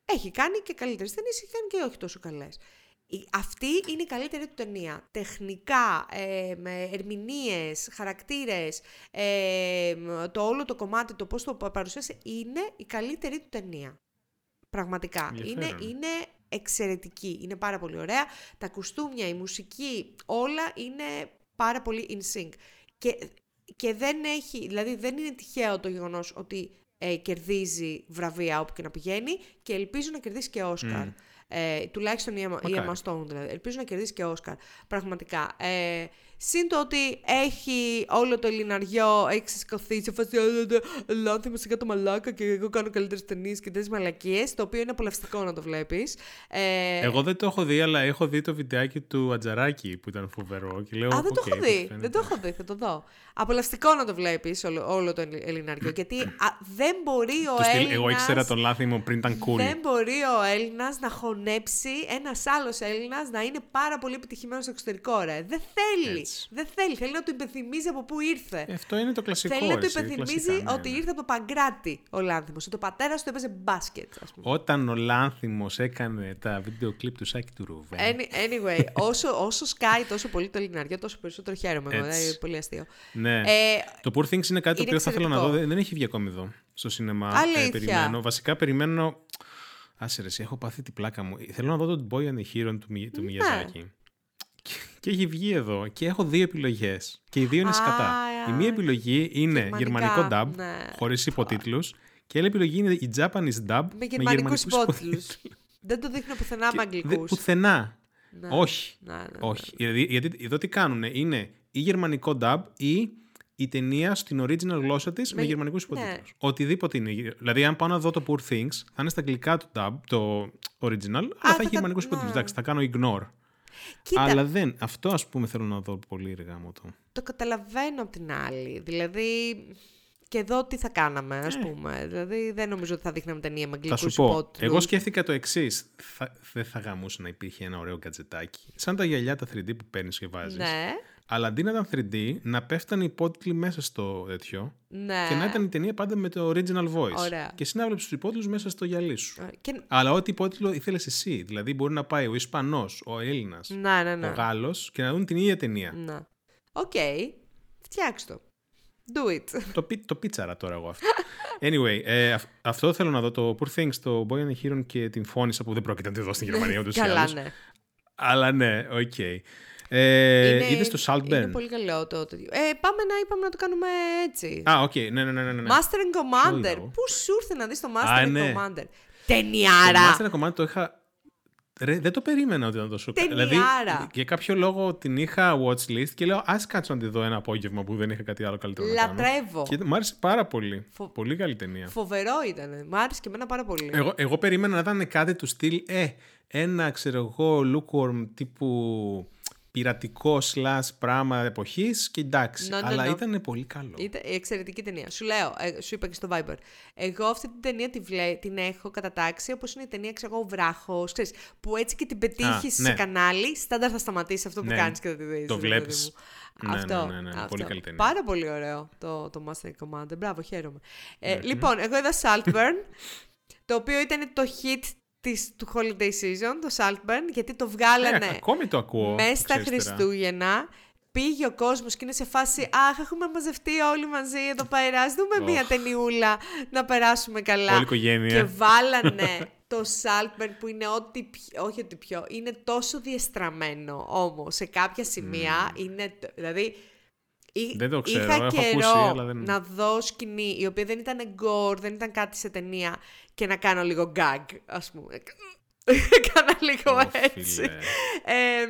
έχει κάνει και καλύτερες ταινίες, έχει κάνει και όχι τόσο καλές. Η- Αυτή είναι η καλύτερη του ταινία. Τεχνικά, ε, με ερμηνείες, χαρακτήρες, ε, το όλο το κομμάτι, το πώς το παρουσίασε, είναι η καλύτερη του ταινία. Πραγματικά. Είναι, Ενδιαφέρον. είναι εξαιρετική. Είναι πάρα πολύ ωραία. Τα κουστούμια, η μουσική, όλα είναι πάρα πολύ in sync. Και, και δεν έχει, δηλαδή δεν είναι τυχαίο το γεγονός ότι ε, κερδίζει βραβεία όπου και να πηγαίνει και ελπίζω να κερδίσει και Όσκαρ. Μμ. Ε, τουλάχιστον η Emma, η Μακάρι. Emma Stone δηλαδή. Ελπίζω να κερδίσει και Όσκαρ. Πραγματικά. Ε, Συν το ότι έχει όλο το ελληναριό, έχει ξεσηκωθεί σε φάση «Λάνθιμε σιγά το μαλάκα και εγώ κάνω καλύτερες ταινίες και τέτοιες μαλακίες», το οποίο είναι απολαυστικό να το βλέπεις. Ε, Εγώ δεν το έχω δει, αλλά έχω δει το βιντεάκι του Ατζαράκη που ήταν φοβερό. Και λέω, Α, δεν το «Οκ, έχω πώς δει. φαίνεται». Δεν το έχω δει, θα το δω. Απολαυστικό να το βλέπεις όλο, όλο το ελλη- ελληναριό, γιατί α, δεν μπορεί ο Το στυλ, Έλληνας... εγώ ήξερα τον λάθιμο πριν ήταν cool. Δεν μπορεί ο Έλληνας να χωνέψει ένας άλλος Έλληνας να είναι πάρα πολύ επιτυχημένος στο εξωτερικό, ρε. Δεν θέλει. Έτσι. Δεν θέλει. Θέλει να του υπενθυμίζει από πού ήρθε. Ε, Αυτό είναι το κλασικό. θέλει να του έτσι, υπενθυμίζει κλασικά, ναι, ότι ναι. ήρθε από το Παγκράτη ο Λάνθιμο. Ότι ο πατέρα του έπαιζε μπάσκετ, ας πούμε. Όταν ο Λάνθιμος έκανε τα βίντεο κλιπ του Σάκη του Ρούβεν. Any- Anyway, όσο, όσο σκάει τόσο πολύ το ελληναριό, τόσο περισσότερο χαίρομαι. Εγώ, Έτσι. είναι πολύ αστείο. Ναι. Ε, Το Poor Things είναι κάτι το είναι οποίο θα ήθελα να δω. εξαιρετικό. Δεν, δεν έχει βγει ακόμη εδώ στο σινεμά. Αλήθεια. Ε, περιμένω. Βασικά περιμένω. Άσε ρε, εσύ, έχω πάθει την πλάκα μου. Θέλω να δω τον Boy and the Hero του, Μι- του Ναι. Μιαζάκη. Και, και έχει βγει εδώ. Και έχω δύο επιλογές. Και οι δύο είναι Α, σκατά. Η μία επιλογή είναι γερμανικά, γερμανικό dub, ναι. χωρίς υποτίτλους. Και η άλλη επιλογή είναι η Japanese dub με γερμανικούς υπότιτλους. υπότιτλους. Δεν το δείχνω πουθενά με Και αγγλικούς. δεν- Πουθενά. Όχι. Ναι, ναι, ναι. Όχι. Δηλαδή, γιατί εδώ τι κάνουν, είναι ή γερμανικό dub ή η ταινία στην original γλώσσα της με, Με- γερμανικούς ναι. υποτίτλους. Οτιδήποτε είναι. Δηλαδή, αν πάω να δω το Poor Things, θα είναι στα αγγλικά του dub, το original, αλλά θα θα έχει τα- γερμανικούς ναι. υποτίτλου. Εντάξει, θα κάνω ignore. Κοίτα, Αλλά δεν. Αυτό ας πούμε θέλω να δω πολύ αργά μου το. το καταλαβαίνω απ' την άλλη. Δηλαδή, και εδώ τι θα κάναμε, ας πούμε. Δηλαδή, δεν νομίζω ότι θα δείχναμε ταινία με Θα αγγλικούς σου πω. υπότιτλους. Εγώ σκέφτηκα το εξής. Δεν θα γαμούσε να υπήρχε ένα ωραίο γκατζετάκι. Σαν τα γυαλιά τα 3D που παίρνεις και βάζεις. Ναι, Αλλά αντί να ήταν 3D, να πέφτανε οι υπότιτλοι μέσα στο τέτοιο. ναι. Και να ήταν η ταινία πάντα με το original voice. Ωραία. Και εσύ να βλέπει τους υπότιτλους μέσα στο γυαλί σου. Ε, Και... Αλλά ό,τι υπότιτλο ήθελες εσύ. Δηλαδή μπορεί να πάει ο Ισπανός, ο Έλληνας, Ναι, ναι, ναι. ο Γάλλος και να δουν την ίδια ταινία. Ναι. Οκ. Φτιάξ' το. Do it. το, πι- το πίτσαρα τώρα εγώ αυτό. Anyway, ε, αυ- αυτό θέλω να δω. Το Poor Things, το Boy and the Heron και την Φόνισσα που δεν πρόκειται να τη δω στην Γερμανία ούτως ή Καλά, άλλως. ναι. Αλλά ναι, οκ. Ε, Είναι- Είδες το Saltburn. Είναι πολύ καλό το τέτοιο. Ε, πάμε να είπαμε να το κάνουμε έτσι. Α, οκ. Ναι, ναι, ναι. ναι, ναι. Master and Commander. Ποιο Πού σου ήρθε να δεις το Master Α, and ναι. Commander; Το Ταινιάρα. Master κομμάτι το είχα. Ρε, δεν το περίμενα ότι ήταν τόσο καλό. Δηλαδή, Ταινιάρα. για κάποιο λόγο την είχα watchlist και λέω Α κάτσω να τη δω ένα απόγευμα που δεν είχα κάτι άλλο καλύτερο να κάνω. Λατρεύω. Και μου άρεσε πάρα πολύ. Φο- Πολύ καλή ταινία. Φοβερό ήταν. Μ' άρεσε και εμένα πάρα πολύ. Εγώ, εγώ περίμενα να ήταν κάτι του στυλ, ε, ένα ξέρω εγώ lukewarm τύπου πειρατικό slash πράγμα εποχής και εντάξει. No, no, αλλά no. ήταν πολύ καλό. Ήταν εξαιρετική ταινία. Σου λέω, ε, σου είπα και στο Viber. Εγώ αυτή την ταινία τη βλέ, την έχω κατατάξει όπως είναι η ταινία, ξέρω εγώ, Βράχος. Που έτσι και την πετύχεις σε ναι. κανάλι, στάνταρ θα σταματήσει αυτό που Ναι. κάνεις και θα τη δεις. Το βλέπεις. Ναι, αυτό, ναι, ναι, ναι, αυτό. πολύ καλή ταινία. Πάρα πολύ ωραίο το, το Master Commander. Μπράβο, χαίρομαι. Ε, Ναι, λοιπόν, εγώ είδα Saltburn, το οποίο ήταν το hit της, του holiday season, το Saltburn, γιατί το βγάλανε Ε, ακόμη το ακούω. μέσα στα ξέρεις τώρα. Χριστούγεννα. πήγε ο κόσμος και είναι σε φάση «Αχ, έχουμε μαζευτεί όλοι μαζί εδώ πέρα, ας δούμε μία ταινιούλα να περάσουμε καλά». Όλη οικογένεια. Και βάλανε το Saltburn που είναι ό,τι πιο, όχι ό,τι πιο, είναι τόσο διεστραμμένο όμως σε κάποια σημεία, είναι, δηλαδή δεν το ξέρω, είχα έχω καιρό ακούσει, αλλά δεν... να δω σκηνή η οποία δεν ήταν gore, δεν ήταν κάτι σε ταινία και να κάνω λίγο gag, ας πούμε. Κάνα λίγο Ω, έτσι. φίλε. Ε,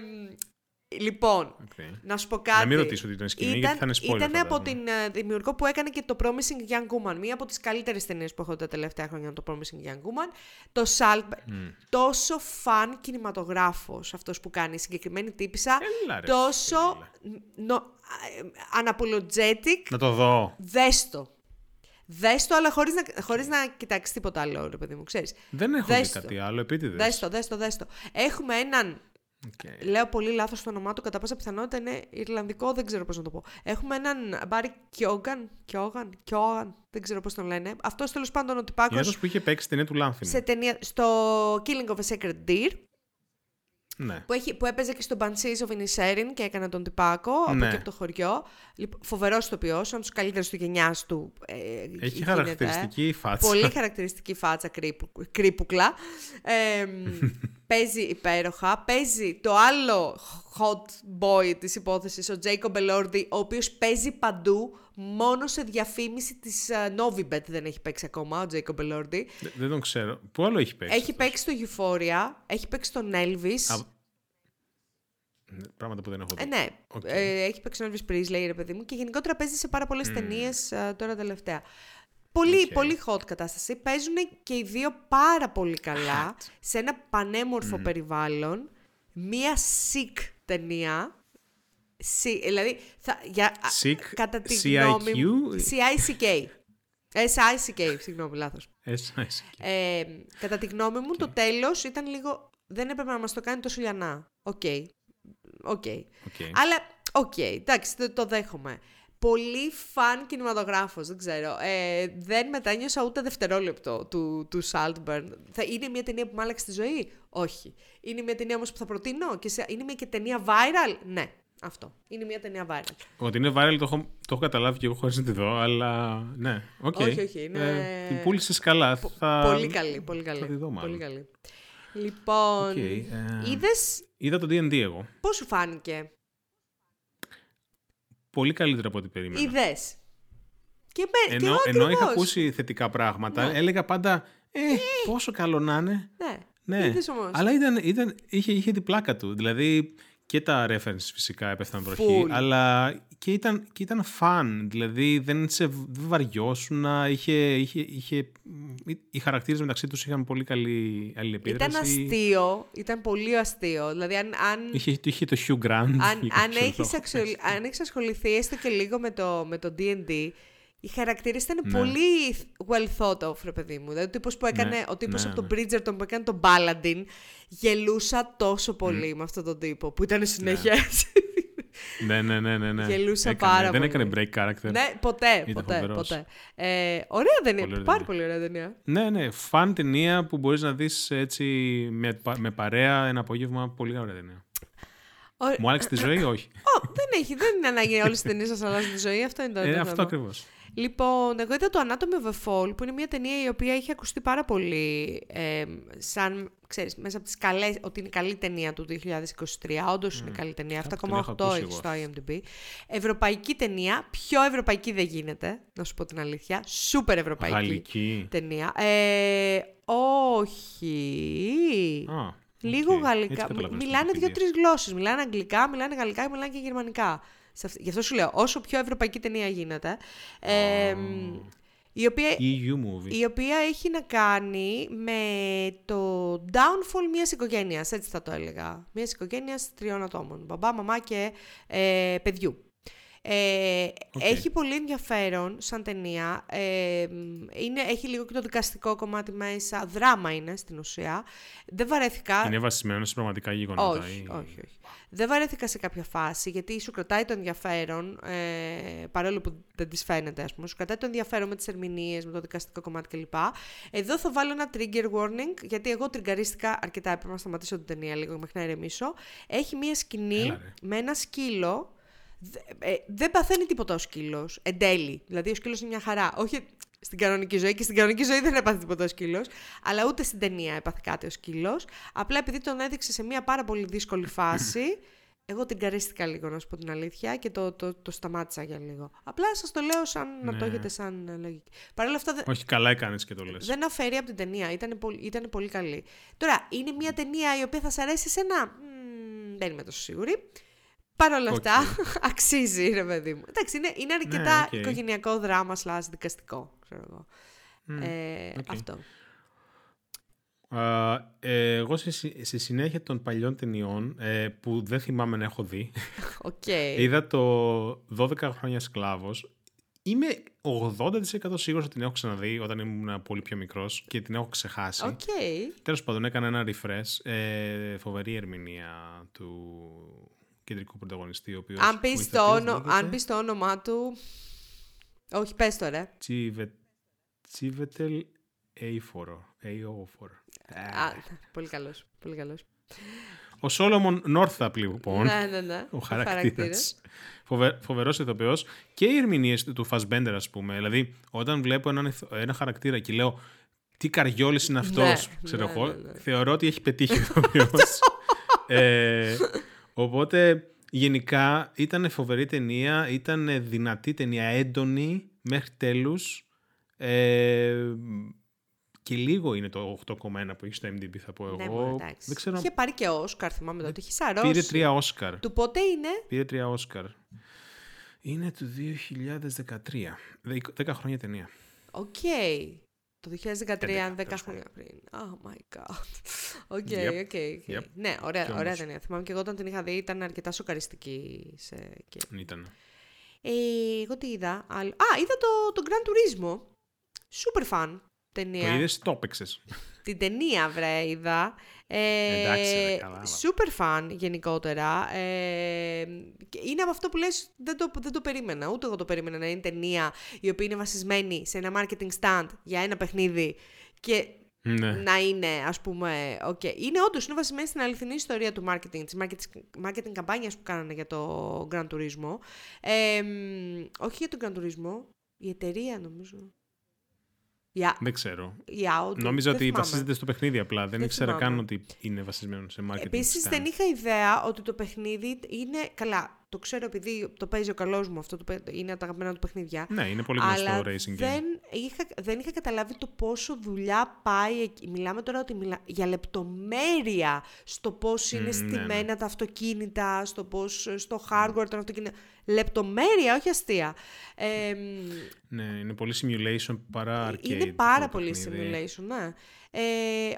λοιπόν, Okay. να σου πω κάτι. Να μην ρωτήσω τι ήταν σκηνή, γιατί θα είναι spoiler. Ήταν από φαντάζομαι. την ε, δημιουργό που έκανε και το Promising Young Woman. Μία από τις καλύτερες ταινίες που έχω δει τα τελευταία χρόνια, το Promising Young Woman. Το Saltburn. Τόσο fun κινηματογράφος αυτός που κάνει η συγκεκριμένη τύπισσα. Έλα, ρε, τόσο νο, ε, unapologetic. Να το δω. Δες το. Δες το, αλλά χωρίς να, χωρίς να κοιτάξεις τίποτα άλλο, ρε παιδί μου, ξέρεις. Δεν έχω Δες δει το. κάτι άλλο, επίτηδες. Δες το, δες το, δες το. Έχουμε έναν Οκ. Λέω πολύ λάθος το όνομά του, κατά πάσα πιθανότητα είναι Ιρλανδικό, δεν ξέρω πώς να το πω. Έχουμε έναν Μπάρι Κιόγκαν, Κιόγκαν, Κιόγκαν, δεν ξέρω πώς τον λένε. Αυτός τέλος πάντων ο τυπάκος. Είναι αυτός που είχε παίξει την ταινία του Λάνθιμου. Σε ταινία, στο Killing of a Sacred Deer, Ναι. που, έχει, που έπαιζε και στο Banshees of Inisherin και έκανε τον τυπάκο από Ναι. εκεί από το χωριό. Λοιπόν, Φοβερός ηθοποιός, ένα από τους καλύτερους του γενιάς του. Ε, Έχει γίνεται. χαρακτηριστική φάτσα. Πολύ χαρακτηριστική φάτσα κρύπου, κρύπουκλα. Ε, παίζει υπέροχα. Παίζει το άλλο hot boy της υπόθεσης, ο Jacob Elordi, ο οποίος παίζει παντού, μόνο σε διαφήμιση της uh, Novibet δεν έχει παίξει ακόμα, ο Jacob Elordi. Δε- Δεν τον ξέρω. Πού άλλο έχει παίξει. Έχει παίξει στο Euphoria, έχει παίξει στον Elvis. Α, Ναι, Πράγματα που δεν έχω δει. Ε, ναι, Οκ. ε, έχει παίξει τον Elvis Presley, ρε παιδί μου, και γενικότερα παίζει σε πάρα πολλές ταινίες ε, τώρα τελευταία. Πολύ, Οκ. πολύ hot κατάσταση. Παίζουν και οι δύο πάρα πολύ καλά σε ένα πανέμορφο περιβάλλον. Μία sick ταινία. Sick, δηλαδή, θα, για, α, Sick, κατά τη sick? γνώμη μου... C-I-C-K. S-I-C-K, συγγνώμη, λάθος. Εσύ, Ε, κατά τη γνώμη μου, το τέλος ήταν λίγο... Δεν έπρεπε να μας το κάνει τόσο λιανά. Οκ. Οκ. Οκ. Αλλά, οκ, εντάξει, το, το δέχομαι. Πολύ fun κινηματογράφος, δεν ξέρω. Ε, δεν μετάνιωσα ούτε δευτερόλεπτο του, του Saltburn. Θα, είναι μια ταινία που μου άλλαξε τη ζωή; Όχι. Είναι μια ταινία όμως που θα προτείνω; Και σε, είναι μια και ταινία viral? Ναι, αυτό. Είναι μια ταινία viral. Ότι είναι viral το έχω, το έχω καταλάβει και εγώ χωρίς να τη δω, αλλά ναι, οκ. Όχι, όχι, είναι- Ε, την πούλησες καλά. Θα... πολύ καλή, πολύ καλή. θα τη δω μάλλον. πολύ καλή. Λοιπόν, Οκ, ε, είδες Είδα το D&D εγώ. πώς σου φάνηκε; Πολύ καλύτερα από ό,τι περίμενα. Είδες. Και, με, και Ενώ, εγώ ενώ είχα ακριβώς. ακούσει θετικά πράγματα, έλεγα πάντα ε, πόσο καλό να είναι. Ναι, Ναι, είδες όμως. αλλά ήταν, ήταν, είχε, είχε την πλάκα του. Δηλαδή και τα references φυσικά έπεφταν βροχή, Full. αλλά και ήταν, και ήταν fun. Δηλαδή δεν, σε, δεν βαριώσουν, είχε, είχε, είχε, οι χαρακτήρες μεταξύ τους είχαν πολύ καλή αλληλεπίδραση. Ήταν αστείο, ήταν πολύ αστείο. Δηλαδή, αν, αν, Είχε, είχε το Hugh Grant. αν, για αν, κάποιο έχεις, λόγο. αξιολ- αν έχεις ασχοληθεί έστω και λίγο με το, με το D&D, οι χαρακτήρες ήταν Ναι. πολύ well thought of, ρε παιδί μου. Δηλαδή, ο τύπος, που έκανε, Ναι, ο τύπος ναι, από ναι. τον Bridgerton που έκανε τον Paladin, γελούσα τόσο πολύ με αυτόν τον τύπο, που ήταν συνέχεια έτσι. ναι, ναι, ναι, ναι, ναι. Γελούσα Έκανε, πάρα Δεν πολύ. έκανε break character. ναι, ποτέ, Ήταν ποτέ, φοβερός. ποτέ. Ε, ωραία ταινία, Πολύ ωραία πάρα ταινία. πολύ ωραία ταινία. Ναι, ναι. Φαν ταινία που μπορείς να δεις έτσι με, πα- με παρέα ένα απόγευμα. Πολύ ωραία ταινία. Ω- Μου άλλαξε τη ζωή, όχι; Ω, δεν έχει, δεν είναι ανάγκη όλες τι ταινίες σας αλλάζουν τη ζωή. Αυτό είναι το Ε, το αυτό θέμα. Ακριβώ. Λοιπόν, εγώ είδα το Anatomy of a Fall, που είναι μια ταινία η οποία έχει ακουστεί πάρα πολύ ε, σαν, ξέρεις, μέσα από τις καλές, ότι είναι καλή ταινία του 2023. Όντως είναι καλή ταινία. Κάπου την έχω 7,8 ακούσει έχει εγώ. στο IMDb. Ευρωπαϊκή ταινία. Πιο ευρωπαϊκή δεν γίνεται, να σου πω την αλήθεια. Σούπερ ευρωπαϊκή Γαλλική. ταινία. Ε, όχι. Α, Λίγο οκ. γαλλικά. Έτσι καταλαβαίνω στην μιλάνε Wikipedia. δύο-τρεις γλώσσες. Μιλάνε αγγλικά, μιλάνε γαλλικά, μιλάνε και γερμανικά. Σε αυτή- Γι' αυτό σου λέω, όσο πιο ευρωπαϊκή ταινία γίνεται. Ε, η, οποία, EU movie. η οποία έχει να κάνει με το downfall μιας οικογένειας, έτσι θα το έλεγα. Μιας οικογένειας τριών ατόμων, μπαμπά, μαμά και ε, παιδιού. Ε, Οκ. Έχει πολύ ενδιαφέρον σαν ταινία. Ε, είναι, έχει λίγο και το δικαστικό κομμάτι μέσα. Δράμα είναι στην ουσία. Δεν βαρέθηκα. Είναι βασισμένο σε πραγματικά γεγονότα. Όχι, ή- όχι, όχι. Δεν βαρέθηκα σε κάποια φάση γιατί σου κρατάει το ενδιαφέρον, ε, παρόλο που δεν της φαίνεται, ας πούμε. Σου κρατάει το ενδιαφέρον με τις ερμηνείες, με το δικαστικό κομμάτι κλπ. Εδώ θα βάλω ένα trigger warning, γιατί εγώ τριγκαρίστηκα αρκετά. Έπρεπε να σταματήσω την ταινία λίγο μέχρι να ηρεμήσω. Έχει μία σκηνή Έλα, ρε. με ένα σκύλο Δε- ε, δεν παθαίνει τίποτα ο σκύλος. Εν τέλει. Δηλαδή ο σκύλος είναι μια χαρά. Όχι στην κανονική ζωή και στην κανονική ζωή δεν έπαθε τίποτα ο σκύλος. Αλλά ούτε στην ταινία έπαθε κάτι ο σκύλος. Απλά επειδή τον έδειξε σε μια πάρα πολύ δύσκολη φάση. Εγώ την καρίστηκα λίγο, να σου πω την αλήθεια, και το, το, το σταμάτησα για λίγο. Απλά σας το λέω σαν να το Ναι. έχετε σαν ε, λογική. Παρ' όλα αυτά, δεν- Όχι, καλά έκανες και το λες. δεν αφαιρεί από την ταινία. Ήταν πολύ, ήτανε πολύ καλή. Τώρα, είναι μια ταινία η οποία θα σ' αρέσει εσένα. Μ, δεν είμαι τόσο σίγουρη. Παρ' όλα αυτά, αξίζει, ρε παιδί μου. Εντάξει, είναι, είναι αρκετά Ναι, οκ. οικογενειακό δράμα slash δικαστικό, ξέρω εγώ. ε, οκ. Αυτό. Α, ε, εγώ στη, συ- στη συνέχεια των παλιών ταινιών, ε, που δεν θυμάμαι να έχω δει, Οκ. είδα το 12 χρόνια σκλάβος. Είμαι 80% σίγουρος ότι την έχω ξαναδεί όταν ήμουν πολύ πιο μικρός και την έχω ξεχάσει. Οκ. Τέλος πάντων, έκανα ένα refresh. Ε, φοβερή ερμηνεία του κεντρικού πρωταγωνιστή, ο οποίος... Αν ο πεις ηθοποιός το, όνο- λέγεται αν πεις το όνομά του... Όχι, πες το ρε. Τσίβε- Chiwetel Ejiofor. Ejiofor. Α, πολύ καλός, πολύ καλός. Ο Σόλομον Νόρθαπ, λοιπόν. ναι, ναι, ναι. Ο χαρακτήρας. Φοβε, Φοβερός ηθοποιός και οι ερμηνείες του Φασμπέντερ, ας πούμε. Δηλαδή, όταν βλέπω έναν, ηθο- ένα χαρακτήρα και λέω τι καριόλης είναι αυτός, Ναι, ξέρω ναι, εγώ, ναι, ναι. θεωρώ ότι έχει πετύχει ο ηθοποιός. ε, οπότε, γενικά ήταν φοβερή ταινία, ήταν δυνατή ταινία, έντονη μέχρι τέλους. Ε, και λίγο είναι το 8,1 που έχει στο IMDb, θα πω εγώ. Ναι, μωρέ, εντάξει. Δεν ξέρω. Είχε πάρει και Όσκαρ, θυμάμαι τότε. Είχε σαρώσει. Πήρε τρία Όσκαρ. Του πότε είναι; Πήρε τρία Όσκαρ. Είναι του 2013. Δεκ- Δέκα χρόνια ταινία. Οκ. Το 2013, Έντεκα, 10 τέλος χρόνια πριν. Oh my god. Οκ, Yep, οκ, οκ. yep. Ναι, ωραία, Κι ωραία όμως. ταινία. Θυμάμαι και εγώ όταν την είχα δει ήταν αρκετά σοκαριστική. Σε... Και... Ήταν. Ε, εγώ τι είδα. άλλο- Α, είδα το, το Gran Turismo. Super fan ταινία. Το είδες, το έπαιξες. Την ταινία, βρε, είδα. Ε, Εντάξει, ρε, καλά, αλλά. super fan γενικότερα. Ε, και είναι από αυτό που λες, δεν το, δεν το περίμενα. Ούτε εγώ το περίμενα να είναι ταινία η οποία είναι βασισμένη σε ένα marketing stand για ένα παιχνίδι και Ναι. να είναι, ας πούμε, ok. Είναι όντως, είναι βασισμένη στην αληθινή ιστορία του marketing, της marketing, marketing καμπάνιας που κάνανε για το Gran Turismo. Ε, μ, όχι για τον Gran Turismo, η εταιρεία νομίζω. Η, Α- Δεν ξέρω. η Audi. Νόμιζα δεν ότι θυμάμαι. βασίζεται στο παιχνίδι απλά. Δεν, Δεν ήξερα θυμάμαι. καν ότι είναι βασισμένο σε marketing. Επίσης stand. δεν είχα ιδέα ότι το παιχνίδι είναι, καλά, το ξέρω επειδή το παίζει ο καλός μου, αυτό το, παί- είναι από τα αγαπημένα του παιχνίδια. Ναι, είναι πολύ γνωστό αλλά racing game. δεν είχα, δεν είχα καταλάβει το πόσο δουλειά πάει εκεί. Μιλάμε τώρα ότι μιλά, για λεπτομέρεια στο πώς είναι Μμ, ναι, στημένα ναι. τα αυτοκίνητα, στο πώς, στο hardware των αυτοκίνητων. Λεπτομέρεια, όχι αστεία. Ε, μ, Ναι, είναι πολύ simulation παρά arcade. είναι πάρα το πολύ παιχνίδι. simulation, ναι. Ε,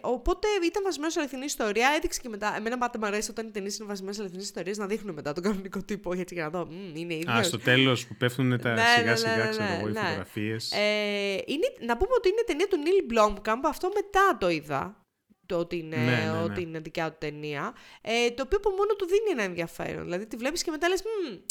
οπότε ήταν βασισμένος σε αληθινή ιστορία. Έδειξε και μετά. Εμένα πάντα μου αρέσει όταν οι ταινίες είναι βασισμένες σε αληθινές ιστορίες να δείχνουν μετά τον κανονικό τύπο έτσι για να δω. «Μμ, είναι ίδιος. Α, στο τέλος που πέφτουν τα Ναι, σιγά ναι, σιγά, ναι, ξέρω ναι, εγώ, οι ναι. φωτογραφίες. Ε, είναι, να πούμε ότι είναι ταινία του Neil Blomkamp. Αυτό μετά το είδα. Το ότι είναι, Ναι, ναι, ναι. ότι είναι δικιά του ταινία. Ε, το οποίο από μόνο του δίνει ένα ενδιαφέρον. Δηλαδή τη βλέπεις και μετά λες: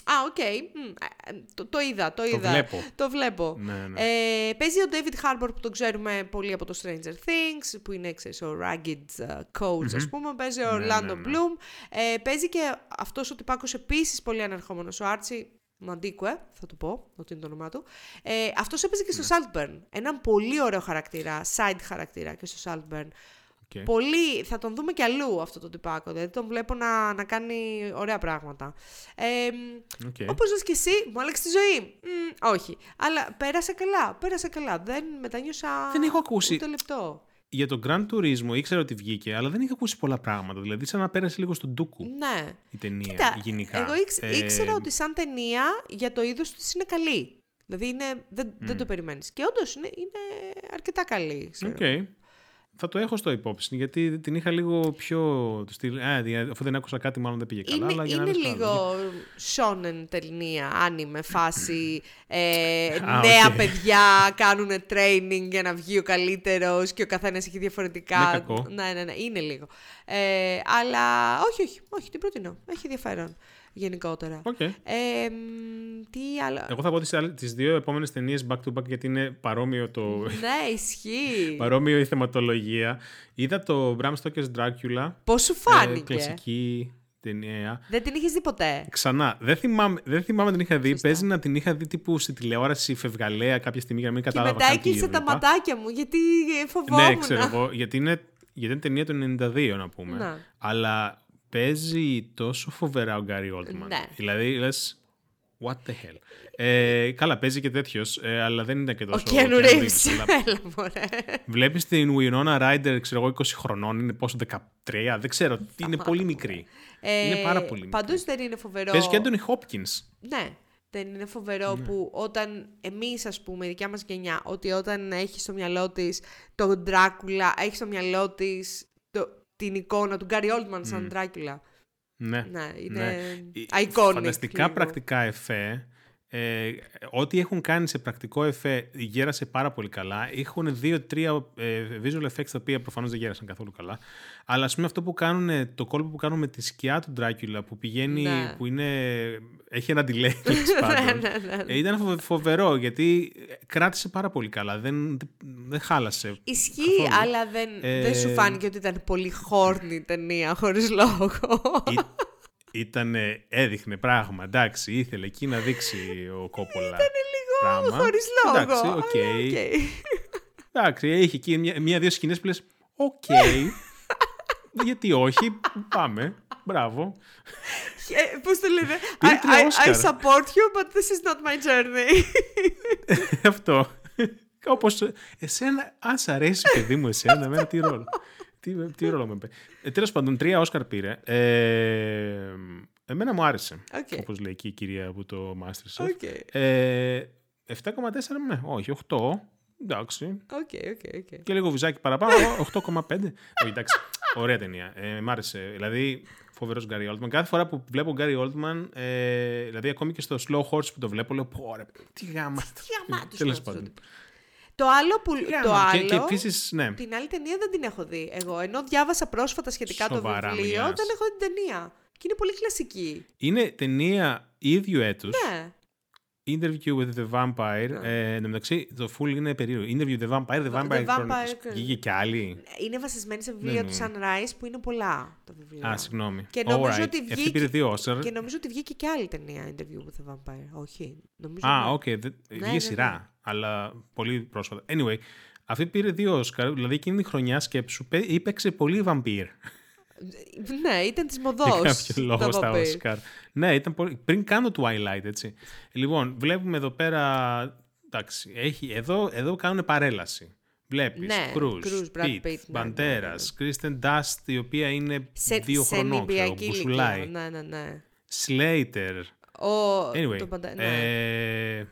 Α, οκ. μμ, ε, το, το είδα, το Το είδα. βλέπω. Το βλέπω. Ναι, ναι. Ε, παίζει ο David Harbour που τον ξέρουμε πολύ από το Stranger Things, που είναι ξέρεις, ο rugged uh, coach, ας πούμε. Παίζει ο Ναι, Orlando ναι, ναι. Bloom. Ε, παίζει και αυτός ο τυπάκος επίσης πολύ ανερχόμενος, ο Archie Madekwe, θα του πω, ότι είναι το όνομά του. Ε, αυτός έπαιζε και στο Ναι. Saltburn. Έναν πολύ ωραίο χαρακτήρα, side χαρακτήρα και στο Saltburn. Οκ. Πολύ, θα τον δούμε κι αλλού αυτό το τυπάκο, δηλαδή τον βλέπω να, να κάνει ωραία πράγματα. Ε, Οκ. Όπως λες και εσύ, μου άλλαξε τη ζωή. Μμ, όχι. Αλλά πέρασε καλά. Πέρασε καλά. Δεν μετανιώσα. Δεν έχω ακούσει. Ούτε λεπτό. Για τον Gran Turismo ήξερα ότι βγήκε, αλλά δεν είχα ακούσει πολλά πράγματα. Δηλαδή, σαν να πέρασε λίγο στο ντούκου Ναι. η ταινία Κοίτα, γενικά. εγώ ήξ- Ε, ήξερα ότι σαν ταινία για το είδος της είναι καλή. Δηλαδή είναι, δεν, δεν το περιμένεις. Και όντως είναι, είναι αρκετά καλή. Ξέρω. Οκ. Θα το έχω στο υπόψη, γιατί την είχα λίγο πιο. του στυλ, α, δι- αφού δεν άκουσα κάτι, μάλλον δεν πήγε καλά. Είναι, αλλά για να είναι λες καλά. λίγο shonen ταινία, anime, φάση. Ε, Α, νέα οκ. παιδιά κάνουν training για να βγει ο καλύτερος και ο καθένας έχει διαφορετικά. Ναι, κακό. Ναι, ναι, ναι, είναι λίγο. Ε, αλλά όχι, όχι, όχι, την προτείνω. Έχει ενδιαφέρον γενικότερα. Οκ. Ε, μ, τι άλλο; Εγώ θα πω τις, άλλες- τις δύο επόμενες ταινίες back to back γιατί είναι παρόμοιο, το, ναι, ισχύει. παρόμοιο η θεματολογία. Είδα το Bram Stoker's Dracula. Πώς σου ε, φάνηκε. κλασική, ταινία. Δεν την είχες δει ποτέ; Ξανά, δεν θυμάμαι, δεν θυμάμαι την είχα δει. Σωστά. Παίζει να την είχα δει τύπου στη τηλεόραση φευγαλέα κάποια στιγμή για να μην Και κατάλαβα μετά καν τι έκλεισε τα έβλεπα. ματάκια μου γιατί φοβόμουν. Ναι, ξέρω εγώ. Γιατί είναι, γιατί είναι ταινία του 92, να πούμε. Να. Αλλά παίζει τόσο φοβερά ο Γκάρι Όλτμαν. Ναι. Δηλαδή, λες. What the hell. Ε, καλά, παίζει και τέτοιος, ε, αλλά δεν ήταν και Ο τόσο. Κιάνου Keanu Reeves. Reeves, αλλά Έλα, μωρέ. Βλέπεις την Winona Ryder, ξέρω εγώ, 20 χρονών, είναι πόσο, 13, δεν ξέρω, τι είναι πολύ μικρή. είναι πάρα πολύ μικρή. Παντού δεν είναι φοβερό. Παίζει και Anthony Hopkins. Ναι. Δεν είναι φοβερό Ναι. που όταν εμείς ας πούμε, η δικιά μας γενιά, ότι όταν έχει στο μυαλό της τον Ντράκουλα, έχει στο μυαλό της το, την εικόνα του Γκάρι Όλτμαν σαν Ντράκουλα. Ναι. Ναι, είναι Ε, iconic. Φανταστικά λίγο. πρακτικά εφέ. Ε, ό,τι έχουν κάνει σε πρακτικό εφέ γέρασε πάρα πολύ καλά. Έχουν δύο-τρία ε, visual effects τα οποία προφανώς δεν γέρασαν καθόλου καλά. Αλλά ας πούμε αυτό που κάνουν, το κόλπο που κάνουν με τη σκιά του Ντράκουλα που πηγαίνει, Ναι. που είναι. έχει ένα delay τέλος πάντων. ναι, ναι, ναι. Ε, Ήταν φοβε- φοβερό γιατί κράτησε πάρα πολύ καλά. Δεν, δεν χάλασε. Ισχύει, καθόλου. αλλά δεν, Ε, δεν σου φάνηκε ότι ήταν πολύ χόρνη η ταινία, χωρίς λόγο. Ήταν, έδειχνε πράγμα, εντάξει, ήθελε εκεί να δείξει ο Κόπολα. Ήταν λίγο πράγμα. χωρίς λόγο. Εντάξει, αλλά οκ. οκ. Εντάξει, έχει εκεί μια- μία-δύο σκηνές που λες. Οκ. Γιατί όχι, πάμε. Μπράβο. Ε, Πώς το λένε, Πήρε I, τρία I, I Όσκαρ. support you, but this is not my journey. Αυτό. Όπως εσένα, αν σ' αρέσει, παιδί μου, εσένα, εμένα τι ρόλο. Τι, τι ρόλο με παίρνει. Ε, Τέλος πάντων, τρία Όσκαρ πήρε. Ε, εμένα μου άρεσε. Οκ. Όπως λέει εκεί η κυρία από το Masterchef. Οκ, Ε, 7,4 με, όχι, 8. Εντάξει. οκ, οκ, οκ. Και λίγο βυζάκι παραπάνω, 8,5. όχι, εντάξει. Ωραία ταινία. Ε, μ' άρεσε. Δηλαδή, φοβερός Gary Oldman. Κάθε φορά που βλέπω Gary Oldman, ε, δηλαδή ακόμη και στο Slow Horses που το βλέπω, λέω πω, ρε, τι γάμα. Τι γαμάτος Τέλος είναι πάντων. Αυτό. Το άλλο που. Το Γάμα. Και, άλλο. και επίσης, ναι. Την άλλη ταινία δεν την έχω δει. Εγώ ενώ διάβασα πρόσφατα σχετικά Σοβαρά το βιβλίο, μιλάς. δεν έχω δει την ταινία. Και είναι πολύ κλασική. Είναι ταινία ίδιου έτους. Ναι. Interview with the Vampire. Ε, εν τω μεταξύ, το full είναι περίεργο. Interview with the Vampire, the The Vampire, Vampire Chronicles. Chronicles. Βγήκε κι άλλη. Είναι βασισμένη σε βιβλίο Ναι, της ναι. Anne Rice που είναι πολλά το βιβλίο. Α, συγγνώμη. Και νομίζω Alright. ότι Αυτή βγήκε- πήρε δύο Oscar. Και νομίζω ότι βγήκε και άλλη ταινία Interview with the Vampire. Όχι. Νομίζω Α, ναι. οκ. δεν- ναι, Βγήκε ναι. σειρά. Αλλά πολύ πρόσφατα. Anyway, αυτή πήρε δύο Όσκαρ. Δηλαδή εκείνη τη χρονιά σκέψου πέ- έπαιξε πολύ βαμπύρ. Ναι, ήταν της μοδός. Για κάποιο λόγο στα Όσκαρ. Ναι, ήταν πολύ... πριν κάνω Twilight, έτσι. Λοιπόν, βλέπουμε εδώ πέρα. Εντάξει, έχει... εδώ, εδώ κάνουν παρέλαση. Βλέπεις. Ναι, Cruz, Cruz, Brad Pitt, Pitt, ναι, Banderas, Kristen Dust, η οποία είναι Σε, δύο σε χρονών, ξέρω, νηπιακή ηλικία. μπουσουλάει. Ναι, ναι, ναι. Slater. Ο, Anyway, το παντα... ναι. ε,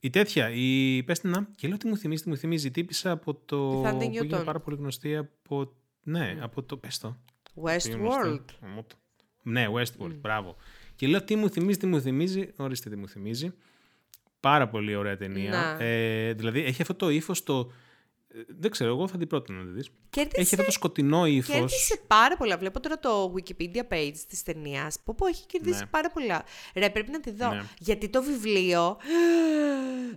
η τέτοια, η πες την να, και λέω τι μου θυμίζει, τι μου θυμίζει, η τύπησα από το, Τη Thandie που έγινε Newton. πάρα πολύ γνωστή από, ναι, από το, πες το. Westworld. Ναι, Westworld, μπράβο. Και λέω τι μου θυμίζει, τι μου θυμίζει, ορίστε τι μου θυμίζει. Πάρα πολύ ωραία ταινία. Να. Ε, δηλαδή έχει αυτό το ύφος το... ε, Δεν ξέρω, εγώ θα την πρότεινα να τη δεις. Κέρδισε, Έχει αυτό το σκοτεινό ύφος. κέρδισε πάρα πολλά. Βλέπω τώρα το Wikipedia page της ταινίας. Πω πω έχει κερδίσει Ναι. πάρα πολλά. Ρε, πρέπει να τη δω. Ναι. Γιατί το βιβλίο...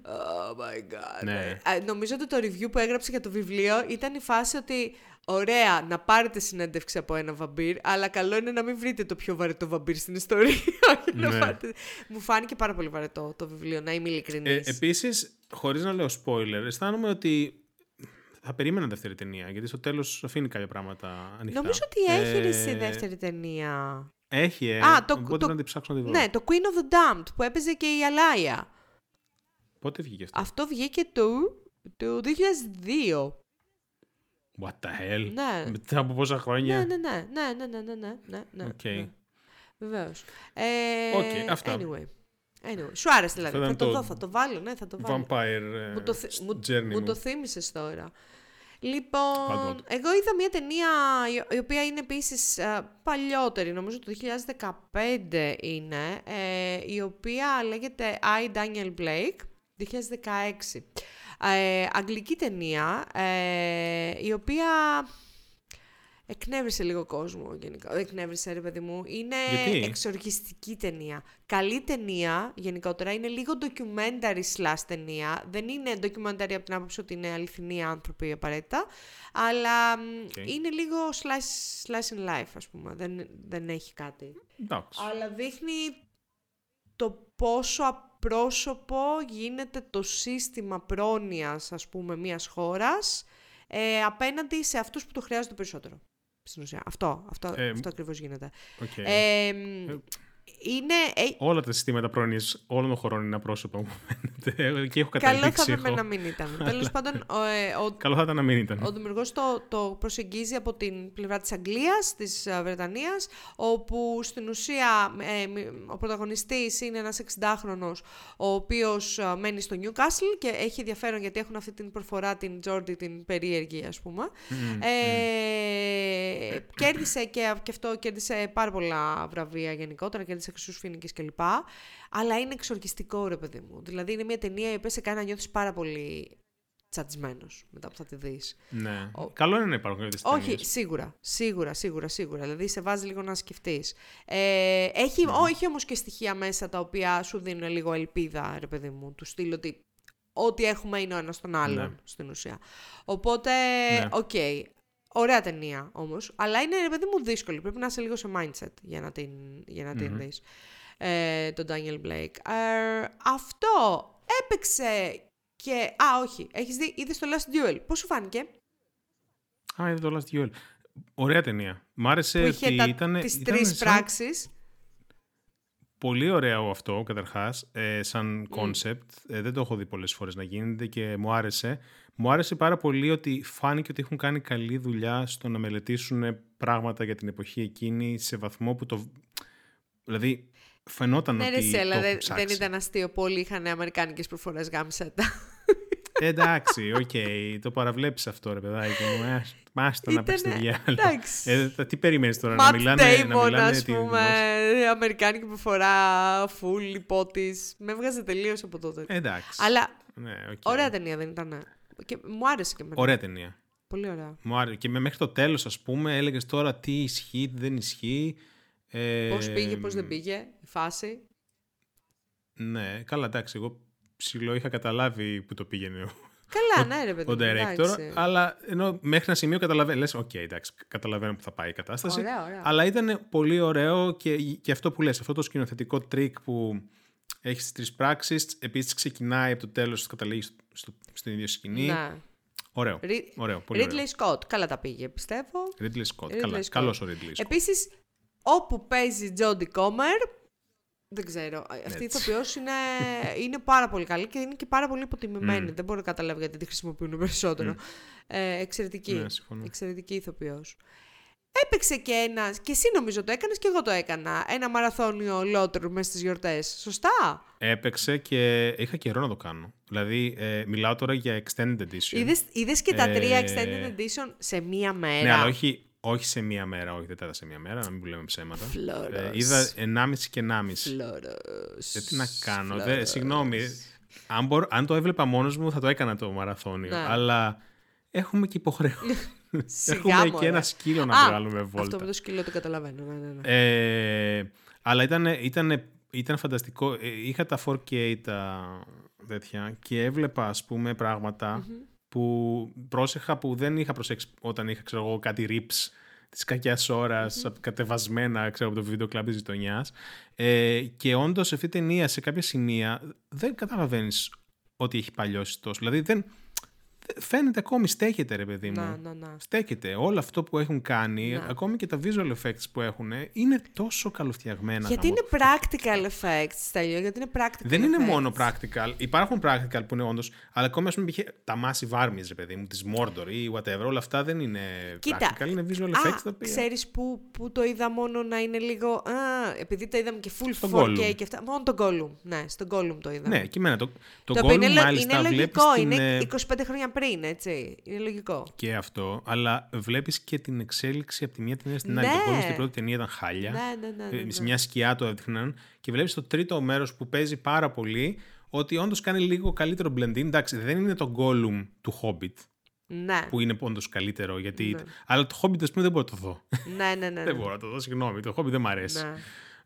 Oh my god. Ναι. Α, Νομίζω ότι το review που έγραψε για το βιβλίο ήταν η φάση ότι Ωραία, να πάρετε συνέντευξη από ένα βαμπύρ, αλλά καλό είναι να μην βρείτε το πιο βαρετό βαμπύρ στην ιστορία. Όχι να Ναι. πάρετε- Μου φάνηκε πάρα πολύ βαρετό το βιβλίο, να είμαι ειλικρινής. Ε, Επίσης, χωρίς να λέω spoiler, αισθάνομαι ότι θα περίμενα δεύτερη ταινία. Γιατί στο τέλος αφήνει κάποια πράγματα ανοιχτά. Νομίζω ότι έχει Ε, υπάρξει δεύτερη ταινία. Έχει, ε. Α, το- οπότε το- να την ψάξω να τη βρω. Ναι, το Queen of the Damned που έπαιζε και η Aaliyah. Πότε βγήκε αυτό; Αυτό βγήκε το, το 2002. What the hell; Ναι. Μετά από πόσα χρόνια; Ναι, ναι, ναι, ναι, ναι, ναι, ναι, ναι, ναι, ναι, Οκ. ναι. Βεβαίως. Ε, Οκ, αυτά. Anyway. anyway. Σου άρεσε δηλαδή. Αυτό Θα ήταν το το δω, θα το βάλω, ναι, θα το βάλω. Vampire ε, Μου το, θυ- μου, journey μου μου. το θύμισες τώρα. Λοιπόν, Πάντοτε. εγώ είδα μια ταινία η- η οποία είναι επίσης ε, παλιότερη, νομίζω το 2015 είναι, ε, η οποία λέγεται I, Daniel Blake, 2016. Ε, αγγλική ταινία, ε, η οποία Εκνεύρισε λίγο κόσμο γενικά. Δεν εκνεύρισε, ρε παιδί μου. Είναι Γιατί; εξοργιστική ταινία. Καλή ταινία γενικότερα. Είναι λίγο documentary slash ταινία. Δεν είναι documentary από την άποψη ότι είναι αληθινοί άνθρωποι απαραίτητα. Αλλά μ, Οκ. είναι λίγο slice, slice of life, ας πούμε. Δεν, δεν έχει κάτι. Εντάξει. Αλλά δείχνει το πόσο απρόσωπο γίνεται το σύστημα πρόνοιας, ας πούμε, μιας χώρας ε, απέναντι σε αυτούς που το χρειάζονται περισσότερο. Στην ουσία. Αυτό, αυτό, Ε, αυτό ακριβώς γίνεται. Οκ. Ε, μ, είναι... ε, Όλα τα συστήματα πρόνοιας όλων των χωρών είναι απρόσωπα μου φαίνεται. Και έχω καλό θα καταλήξει. έπρεπε έχω. να μην ήταν. Τέλος πάντων, ο, ε, ο, Καλό θα ήταν να μην ήταν. Ο δημιουργός το, το προσεγγίζει από την πλευρά της Αγγλίας, της ε, Βρετανίας, όπου στην ουσία ε, μι- ο πρωταγωνιστής είναι ένας 60χρονος, ο οποίος ε, μένει στο Newcastle και έχει ενδιαφέρον γιατί έχουν αυτή την προφορά, την Τζόρντι, την περίεργη ας πούμε. Μμμ, Ε, κέρδισε και, και αυτό κέρδισε πάρα πολλά βραβεία γενικότερα, κέρδισε χρυσούς φοίνικες κλπ. Αλλά είναι εξορκιστικό ρε παιδί μου. Δηλαδή είναι μια ταινία η οποία σε κάνει να νιώθεις πάρα πολύ τσαντισμένος μετά που θα τη δεις. Ναι. Ο- Καλό είναι να υπάρχουν τέτοιες Όχι, ταινίες. σίγουρα, σίγουρα, σίγουρα, σίγουρα. Δηλαδή σε βάζει λίγο να σκεφτείς. Ε, έχει, ό, έχει όμως και στοιχεία μέσα τα οποία σου δίνουν λίγο ελπίδα, ρε παιδί μου, του στυλ ότι ό,τι έχουμε είναι ο ένας τον άλλον, Ναι. στην ουσία. Οπότε, Ναι. οκ, ωραία ταινία όμως, αλλά είναι, ρε παιδί μου, δύσκολη. Πρέπει να είσαι λίγο σε mindset για να την, για να την Μμμ. δεις. Ε, τον Daniel Blake. Ε, αυτό έπαιξε και... Α, όχι, έχεις δει, είδες το Last Duel. Πώς σου φάνηκε; Α, είδε το Last Duel. Ωραία ταινία. Μ' άρεσε που ότι είχε τα, ήταν. τις ήταν τρεις σαν- πράξεις. Πολύ ωραίο αυτό, καταρχάς, ε, σαν concept. Ε, δεν το έχω δει πολλές φορές να γίνεται και μου άρεσε. Μου άρεσε πάρα πολύ ότι φάνηκε ότι έχουν κάνει καλή δουλειά στο να μελετήσουν πράγματα για την εποχή εκείνη σε βαθμό που το... Δηλαδή, φαινόταν Ναι, ρε, ότι σε, αλλά το δεν, έχουν ψάξει. δεν ήταν αστείο. Πολλοί είχαν αμερικάνικες προφορές γάμισέτα. Ε, εντάξει, οκ, το παραβλέπεις αυτό ρε παιδάκι μου. Ε, Μάστα να πας στη Ήτανε- διάλογο. εντάξει. Ε, τα- τι περιμένεις τώρα, Ματ να μιλάνε, να Damon, μιλάνε ας τη πούμε, δημόσια- αμερικάνικη προφορά, full υπότης. Με έβγαζε τελείως από τότε. Ε, Εντάξει. Αλλά Ναι, οκ. ωραία ταινία δεν ήταν. Και μου άρεσε και εμένα. Ωραία ταινία. Πολύ ωραία. Μου άρεσε. Και με- μέχρι το τέλος, ας πούμε, έλεγες τώρα τι ισχύει, τι δεν ισχύει. Ε, Πώς πήγε, πώς δεν πήγε, η φάση. Ναι, καλά, εντάξει, εγώ ψιλοείχα καταλάβει πού το πήγαινε ο, Καλά, ναι, ρε παιδί. ο μου, director, εντάξει. αλλά ενώ μέχρι ένα σημείο καταλαβαίνω, λες, οκ, εντάξει, καταλαβαίνω που θα πάει η κατάσταση. Ωραία, ωραία. Αλλά ήταν πολύ ωραίο και, και αυτό που λες, αυτό το σκηνοθετικό τρικ που έχεις τις τρεις πράξεις, επίσης ξεκινάει από το τέλος, καταλήγεις στο, στο, στην ίδια σκηνή. Ναι. Ωραίο, Ρι- ωραίο, πολύ ωραίο. Ridley Scott, καλά τα πήγε, πιστεύω. Ridley Scott, Ridley καλά, Scott. καλός ο Ridley Scott. Επίσης, όπου παίζει Jodie Comer, δεν ξέρω, αυτή η Έτσι. ηθοποιός είναι, είναι πάρα πολύ καλή και είναι και πάρα πολύ υποτιμημένη. Μμ. Δεν μπορώ να καταλάβω γιατί τη χρησιμοποιούν περισσότερο. Ε, εξαιρετική. Ναι, συμφωνώ. εξαιρετική ηθοποιός. Έπαιξε και ένας, και εσύ νομίζω το έκανες και εγώ το έκανα, ένα μαραθώνιο λότρου μέσα στις γιορτές. Σωστά; Έπαιξε και είχα καιρό να το κάνω. Δηλαδή, ε, μιλάω τώρα για extended edition. Είδες, είδες και τα τρία Ε, extended edition σε μία μέρα; Ναι, αλλά όχι, όχι σε μία μέρα, όχι, δεν τα είδα σε μία μέρα, να μην που λέμε ψέματα. Φλόρος. Ε, είδα 1,5 και 1,5. Φλόρος. Ε, τι να κάνω, δε, Φλόρος. συγγνώμη. Αν, μπορώ- αν το έβλεπα μόνος μου θα το έκανα το μαραθώνιο. Ναι. Αλλά έχουμε και υποχρέωση. Σιγά, έχουμε μωρέ. και ένα σκύλο να Α, βγάλουμε βόλτα. Αυτό με το σκύλο το καταλαβαίνω. Ναι, ναι, ναι. Ε, αλλά ήταν, ήταν, ήταν φανταστικό. Ε, Είχα τα 4K τα τέτοια και έβλεπα ας πούμε πράγματα που πρόσεχα που δεν είχα προσέξει όταν είχα ξέρω εγώ κάτι rips της κακιάς ώρας, κατεβασμένα ξέρω, από το βίντεο κλαμπ της γειτονιάς. Ε, και όντως αυτή η ταινία σε κάποια σημεία δεν καταλαβαίνεις ότι έχει παλιώσει τόσο. Δηλαδή δεν, δεν- φαίνεται ακόμη στέκεται ρε παιδί μου. Να, να, να. Στέκεται. Όλο αυτό που έχουν κάνει, Ναι. ακόμη και τα visual effects που έχουν, είναι τόσο καλοφτιαγμένα. Γιατί γαμώ. είναι practical effects, Στέλιο, γιατί είναι practical Δεν είναι effects. μόνο practical. Υπάρχουν practical που είναι όντως, αλλά ακόμη ας πούμε, π.χ. τα massive armies, ρε παιδί μου, της Mordor ή whatever, όλα αυτά δεν είναι Κοίτα. practical, είναι visual effects τα Α, οποία. ξέρεις που, που το είδα μόνο να είναι λίγο... Α, επειδή το είδαμε και full Στον 4K Gollum. και αυτά. Μόνο τον Gollum. Ναι, στον Gollum το είδαμε. Ναι, και εμένα το, το, το οποίο είναι, Gollum λο- μάλιστα είναι βλέπεις λογικό, την, είναι ε, 25 χρόνια πριν, έτσι. Είναι λογικό. και αυτό, αλλά βλέπεις και την εξέλιξη από τη μία ταινία στην άλλη. Ναι. Το Gollum στην πρώτη ταινία ήταν χάλια. Ναι, ναι, ναι. ναι, Ε, ναι. σε μια σκιά το έδειχναν και βλέπεις το τρίτο μέρος που παίζει πάρα πολύ ότι όντως κάνει λίγο καλύτερο blend in. Εντάξει, δεν είναι το Gollum του Hobbit. Ναι. Που είναι όντως καλύτερο. Γιατί... Ναι. Αλλά το Hobbit, ας πούμε, δεν μπορώ να το δω. ναι, ναι, ναι. δεν μπορώ να το δω, συγγνώμη. Το Hobbit δεν μ' αρέσει. ναι.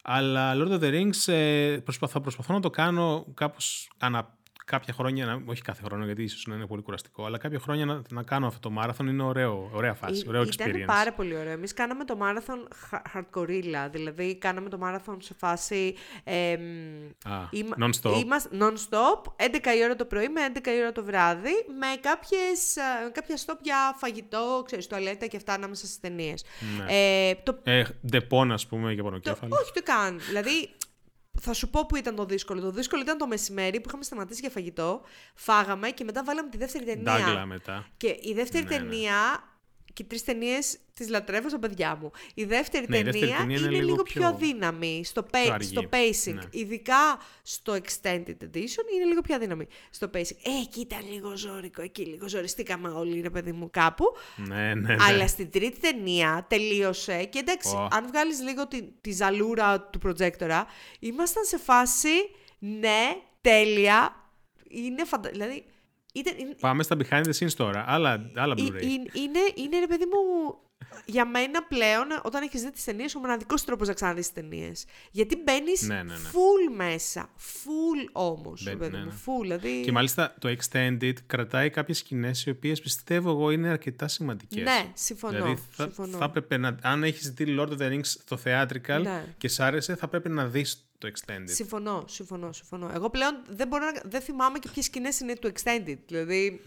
Αλλά Lord of the Rings ε, προσπαθώ, θα προσπαθώ να το κάνω κάπως ανα κάποια χρόνια, να- όχι κάθε χρόνο γιατί ίσως να είναι πολύ κουραστικό, αλλά κάποια χρόνια να, να κάνω αυτό το μάραθον είναι ωραίο, ωραία φάση, Ή- ωραίο Ήταν experience. πάρα πολύ ωραίο. Εμείς κάναμε το marathon χα- hardcore, δηλαδή κάναμε το marathon σε φάση... εμ, Α, είμα- non-stop. Είμαστε non-stop, 11 η ώρα το πρωί με 11 η ώρα το βράδυ, με κάποιες, α, κάποια stop για φαγητό, ξέρεις, τουαλέτα και αυτά ανάμεσα στις ταινίες. Ε, το, Ε, Depon, ας πούμε, για το, πονοκέφαλο. όχι το καν. Δηλαδή, θα σου πω που ήταν το δύσκολο. Το δύσκολο ήταν το μεσημέρι που είχαμε σταματήσει για φαγητό, φάγαμε και μετά βάλαμε τη δεύτερη ταινία. Ντάγκλα μετά. Και η δεύτερη Ναι, ναι. ταινία. Και τρεις ταινίες τις λατρεύω στα παιδιά μου. Η δεύτερη Ναι, η ταινία, δεύτερη ταινία είναι, είναι λίγο, λίγο πιο πιο- αδύναμη στο, πιο pa- αργή. στο pacing. Ναι. Ειδικά στο Extended Edition είναι λίγο πιο αδύναμη στο pacing. Ε, εκεί ήταν λίγο ζώρικο, εκεί λίγο ζοριστήκαμε όλοι, ρε παιδί μου, κάπου. Ναι, ναι, ναι. Αλλά στην τρίτη ταινία τελείωσε και εντάξει, Ω. αν βγάλεις λίγο τη, τη ζαλούρα του προτζέκτορα, ήμασταν σε φάση, ναι, τέλεια, είναι φαντα... Δηλαδή, ήταν, είναι, Πάμε στα behind the scenes τώρα. Άλλα, άλλα ε- Blu-ray. είναι, είναι, είναι, ρε παιδί μου, για μένα πλέον, όταν έχεις δει τις ταινίες, ο μοναδικός τρόπος να ξαναδείς τις ταινίες. Γιατί μπαίνεις Ναι, ναι, ναι. full μέσα. Full όμως, ρε Μπαίνει, παιδί ναι, μου. ναι. Full, δηλαδή... Και μάλιστα το Extended κρατάει κάποιες σκηνές οι οποίες πιστεύω εγώ είναι αρκετά σημαντικές. Ναι, συμφωνώ. Δηλαδή θα, συμφωνώ. θα έπρεπε να, αν έχεις δει Lord of the Rings στο theatrical Ναι. και σ' άρεσε, θα πρέπει να δεις το Extended. Συμφωνώ, συμφωνώ, συμφωνώ. Εγώ πλέον δεν μπορώ να. Δεν θυμάμαι και ποιες σκηνές είναι του Extended. Δηλαδή.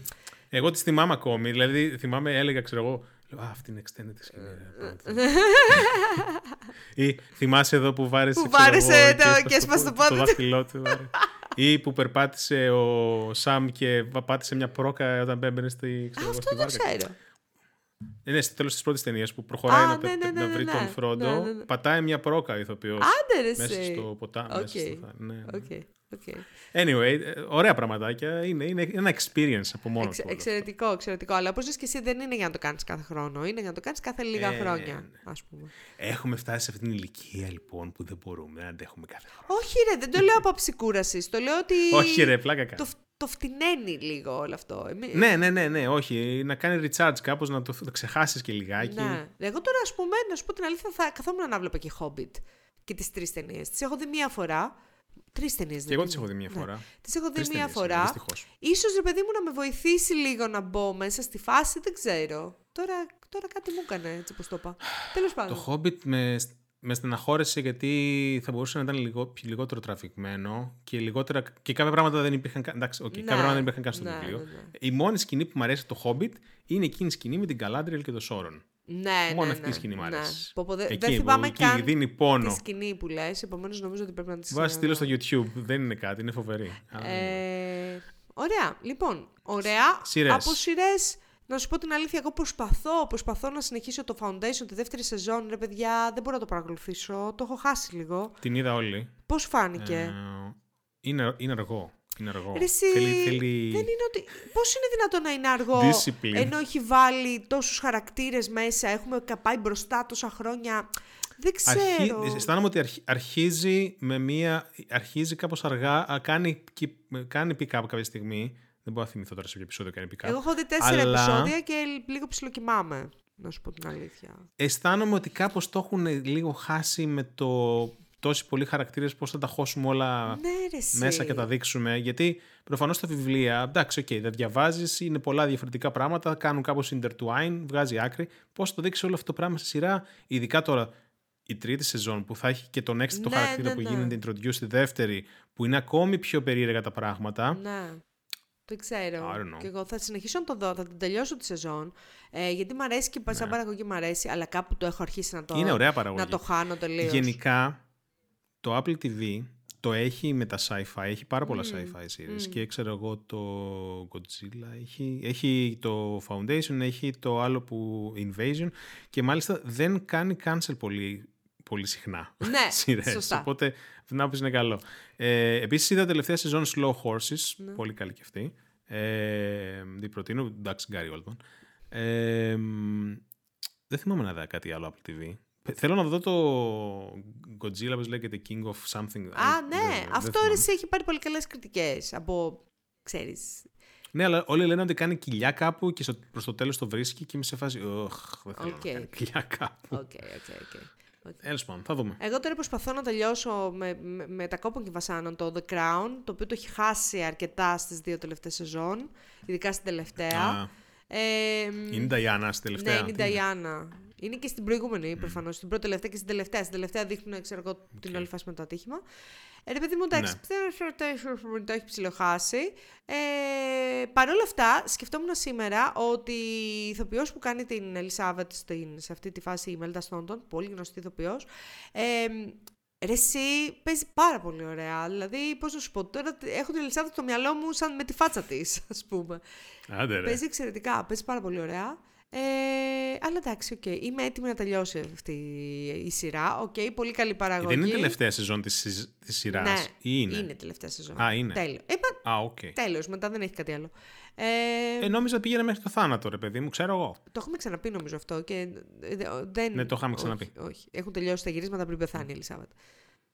Εγώ τις θυμάμαι ακόμη, δηλαδή θυμάμαι, έλεγα, ξέρω εγώ, λέω, Α, αυτή είναι extended η σκηνή. ρε, πάμε, Ή θυμάσαι εδώ που βάρεσε, Που ξέρω βάρεσε εγώ, το- και έσπασε το πόδι το του. δάχτυλό του. βάρε. Ή που περπάτησε ο Σαμ και πάτησε μια πρόκα όταν έμπαινε στη, ξέρω εγώ, Αυτό στη δεν βάρκα. ξέρω. Ε, Ναι, στο τέλος της πρώτης ταινίας που προχωράει Α, να, ναι, πε- ναι, ναι, να ναι, βρει ναι. τον Φρόντο, Ναι, ναι, ναι. πατάει μια πρόκα ο ηθοποιός. Άντε ρε Μέσα εσύ. στο ποτάμι. Οκ. Μέσα στο... θα- ναι, ναι. Οκ, οκ. Anyway, ε, ωραία πραγματάκια. Είναι, είναι ένα experience από μόνος Εξε- του. όλο εξαιρετικό, εξαιρετικό. Αλλά όπως λες και εσύ δεν είναι για να το κάνεις κάθε χρόνο. Είναι για να το κάνεις κάθε λίγα Ε, χρόνια, ναι. ας πούμε. Έχουμε φτάσει σε αυτήν την ηλικία λοιπόν που δεν μπορούμε να αντέχουμε κάθε χρόνο. Όχι, ρε, δεν το λέω από άποψη κούρασης. Το λέω ότι. Όχι, ρε, πλάκα Το, κάνω. το φτηναίνει λίγο όλο αυτό. Εμεί- Ναι, ναι, ναι, ναι, όχι. Να κάνει recharge κάπως, να το, το ξεχάσεις και λιγάκι. Ναι. Εγώ τώρα, ας πούμε, να σου πω την αλήθεια, θα καθόμουν να βλέπω και Hobbit και τις τρεις ταινίες. Τις έχω δει μία φορά. Τρεις ταινίες Και εγώ τις έχω δει μία φορά. Τις έχω δει Τρεις μία ταινίες, φορά. δυστυχώς. Ίσως ρε παιδί μου να με βοηθήσει λίγο να μπω μέσα στη φάση, δεν ξέρω. Τώρα, τώρα κάτι μου έκανε έτσι όπως το είπα. Τέλος πάντων. Το Hobbit με, με στεναχώρησε γιατί θα μπορούσε να ήταν λίγο, λιγότερο τραφικμένο και λιγότερα. και κάποια πράγματα δεν υπήρχαν. κα- Εντάξει, okay, Ναι, κάποια πράγματα δεν υπήρχαν καν στο ναι, βιβλίο. ναι, ναι. Η μόνη σκηνή που μου αρέσει το Hobbit είναι εκείνη η σκηνή με την Galadriel και το Σόρον. Ναι, Μόνο ναι, αυτή η ναι, σκηνή μου ναι. αρέσει. Πω, πω, δε- Εκεί δεν που θυμάμαι εκεί καν δίνει πόνο. τη σκηνή που λες, επομένως νομίζω ότι πρέπει να τη Βάζει στήλο στο YouTube. Δεν είναι κάτι, είναι φοβερή. Α, Ε, ωραία. Λοιπόν, ωραία. Σειρές. Από σειρές, να σου πω την αλήθεια, εγώ προσπαθώ, προσπαθώ να συνεχίσω το Foundation τη δεύτερη σεζόν. Ρε παιδιά, δεν μπορώ να το παρακολουθήσω. Το έχω χάσει λίγο. Την είδα όλη. Πώς φάνηκε; Ε, είναι, είναι αργό. Είναι αργό. Ρε εσύ, Θέλει, θέλει... Δεν είναι ότι... Πώς είναι δυνατόν να είναι αργό Discipline. ενώ έχει βάλει τόσους χαρακτήρες μέσα, έχουμε πάει μπροστά τόσα χρόνια. Δεν ξέρω. Αρχι... Αισθάνομαι ότι αρχι- αρχίζει με μία. Αρχίζει κάπως αργά. α, Κάνει, ki- κάνει pick-up κάποια στιγμή. Δεν μπορώ να θυμηθώ τώρα σε ποιο επεισόδιο κάνει pick-up. Εγώ έχω δει τέσσερα Αλλά- επεισόδια και λίγο ψιλοκοιμάμαι, να σου πω την αλήθεια. Αισθάνομαι ότι κάπως το έχουν λίγο χάσει με το τόσοι πολλοί χαρακτήρες πώς θα τα χώσουμε όλα Ναι, ρε εσύ. μέσα και τα δείξουμε. Γιατί προφανώς τα βιβλία, εντάξει, οκ, τα διαβάζεις, είναι πολλά διαφορετικά πράγματα, κάνουν κάπως intertwine, βγάζει άκρη. Πώς θα το δείξει όλο αυτό το πράγμα στη σειρά, ειδικά τώρα η τρίτη σεζόν που θα έχει και τον έξτρα Ναι, χαρακτήρα ναι, που ναι. γίνεται introduce στη δεύτερη, που είναι ακόμη πιο περίεργα τα πράγματα. Ναι. Δεν ξέρω. I don't know. Και εγώ θα συνεχίσω να το δω, θα την τελειώσω τη σεζόν. Ε, γιατί μου αρέσει και σαν παραγωγή μου αρέσει, αλλά κάπου το έχω αρχίσει να το, Ναι. Είναι ωραία παραγωγή. να το χάνω τελείως. Γενικά, το Apple TV το έχει με τα sci-fi, έχει πάρα πολλά sci-fi series και ξέρω εγώ το Godzilla έχει, έχει το Foundation, έχει το άλλο που Invasion και μάλιστα δεν κάνει cancel πολύ, πολύ συχνά Ναι, σειρές, σωστά. οπότε από την άποψη είναι καλό. Ε, επίσης είδα τελευταία σεζόν Slow Horses, Ναι. πολύ καλή και αυτή. Ε, την προτείνω, εντάξει Gary Oldman. Ε, μ, δεν θυμάμαι να δω κάτι άλλο Apple TV. Πε- Θέλω να δω το Godzilla, όπως λέγεται, King of Something. Α, Ε, ναι. δεν- δεν Αυτό θυμάμαι. ρε, εσύ έχει πάρει πολύ καλές κριτικές από, ξέρεις, Ναι, αλλά όλοι λένε ότι κάνει κοιλιά κάπου και στο, προς το τέλος το βρίσκει και είμαι σε φάση. Ωχ, δεν θέλω Οκ. να κάνει κοιλιά κάπου. Οκ, οκ, οκ. Τέλος πάντων, θα δούμε. Εγώ τώρα προσπαθώ να τελειώσω με, με, μετά κόπων και βασάνων το The Crown, το οποίο το έχει χάσει αρκετά στις δύο τελευταίες σεζόν, ειδικά στην τελευταία. Α, Ε, είναι η Νταϊάννα στη τελευταία. Ναι, είναι η Τι Νταϊάννα. Είναι και στην προηγούμενη προφανώς. Στην πρώτη τελευταία και στην τελευταία. Στην τελευταία δείχνουν, ξέρω εγώ, την όλη φάση με το ατύχημα. Ε, ρε παιδί μου, εντάξει, Ναι. πιστεύω ότι το έχει ψιλοχάσει. Ε, Παρ' όλα αυτά, σκεφτόμουν σήμερα ότι η ηθοποιός που κάνει την Ελισάβετ στην, σε αυτή τη φάση, η Μέλτα Στόντον, πολύ γνωστή ηθοποιός, ε, Ρε εσύ παίζεις πάρα πολύ ωραία. Δηλαδή, πώς να σου πω, τώρα έχω την Ελισάβετ στο μυαλό μου σαν με τη φάτσα της, ας πούμε. Άντε, ρε. Παίζει εξαιρετικά, παίζει πάρα πολύ ωραία. Ε, αλλά εντάξει, οκ. Είμαι έτοιμη να τελειώσει αυτή η σειρά. Οκ, πολύ καλή παραγωγή. Δεν είναι η τελευταία σεζόν της, σειρά. της σειράς. Ναι, Ή είναι; είναι τελευταία σεζόν. Α, είναι. Τέλειο. Ε, μα, Α, οκ. τέλος, μετά δεν έχει κάτι άλλο. Ε, Ε, νόμιζα πήγαινε μέχρι το θάνατο, ρε παιδί μου, ξέρω εγώ. το έχουμε ξαναπεί νομίζω αυτό και ε, δε- δεν... Ναι, το είχαμε ξαναπεί. Όχι, όχι. Έχουν τελειώσει τα γυρίσματα πριν πεθάνει η Ελισάβετ.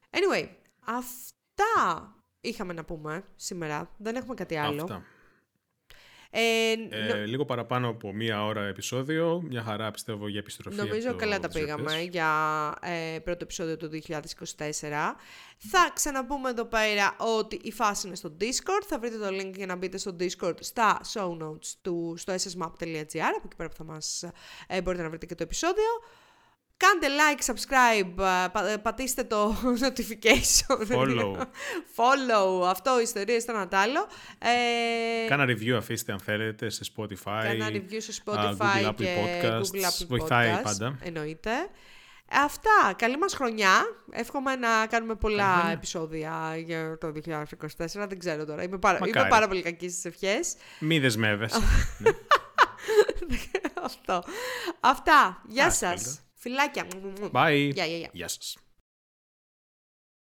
Anyway, αυτά είχαμε να πούμε σήμερα. Δεν έχουμε κάτι άλλο. Αυτά. Ε, Ε, λίγο παραπάνω από μία ώρα επεισόδιο. Μια χαρά πιστεύω για επιστροφή. Νομίζω από το καλά τα Ζεπτές. πήγαμε για ε, πρώτο επεισόδιο του 2024. Θα ξαναπούμε εδώ πέρα ότι η φάση είναι στο Discord. Θα βρείτε το link για να μπείτε στο Discord στα show notes του, στο ssmap.gr. Από εκεί πέρα που θα μας ε, μπορείτε να βρείτε και το επεισόδιο. Κάντε like, subscribe, ε, πα- ε, πατήστε το notification. Follow. Follow, αυτό, ιστορίες, το ένα τ' άλλο. Ε, Κάνα review αφήστε αν θέλετε σε Spotify. Κάνα review σε α, Spotify Google Apple και Podcasts. Google Apple Βοηθάει Podcasts, πάντα. Εννοείται. Αυτά. Καλή μας χρονιά. Εύχομαι να κάνουμε πολλά χρονιά. επεισόδια για το 2024. Δεν ξέρω τώρα. Είμαι πάρα, είμαι Μακάρι. πάρα πολύ κακή στις ευχές. Μη δεσμεύεσαι. Αυτό. Αυτά. Γεια Α, σας. Καλή. Φιλάκια. Bye. Γεια, γεια, γεια. Γεια σας.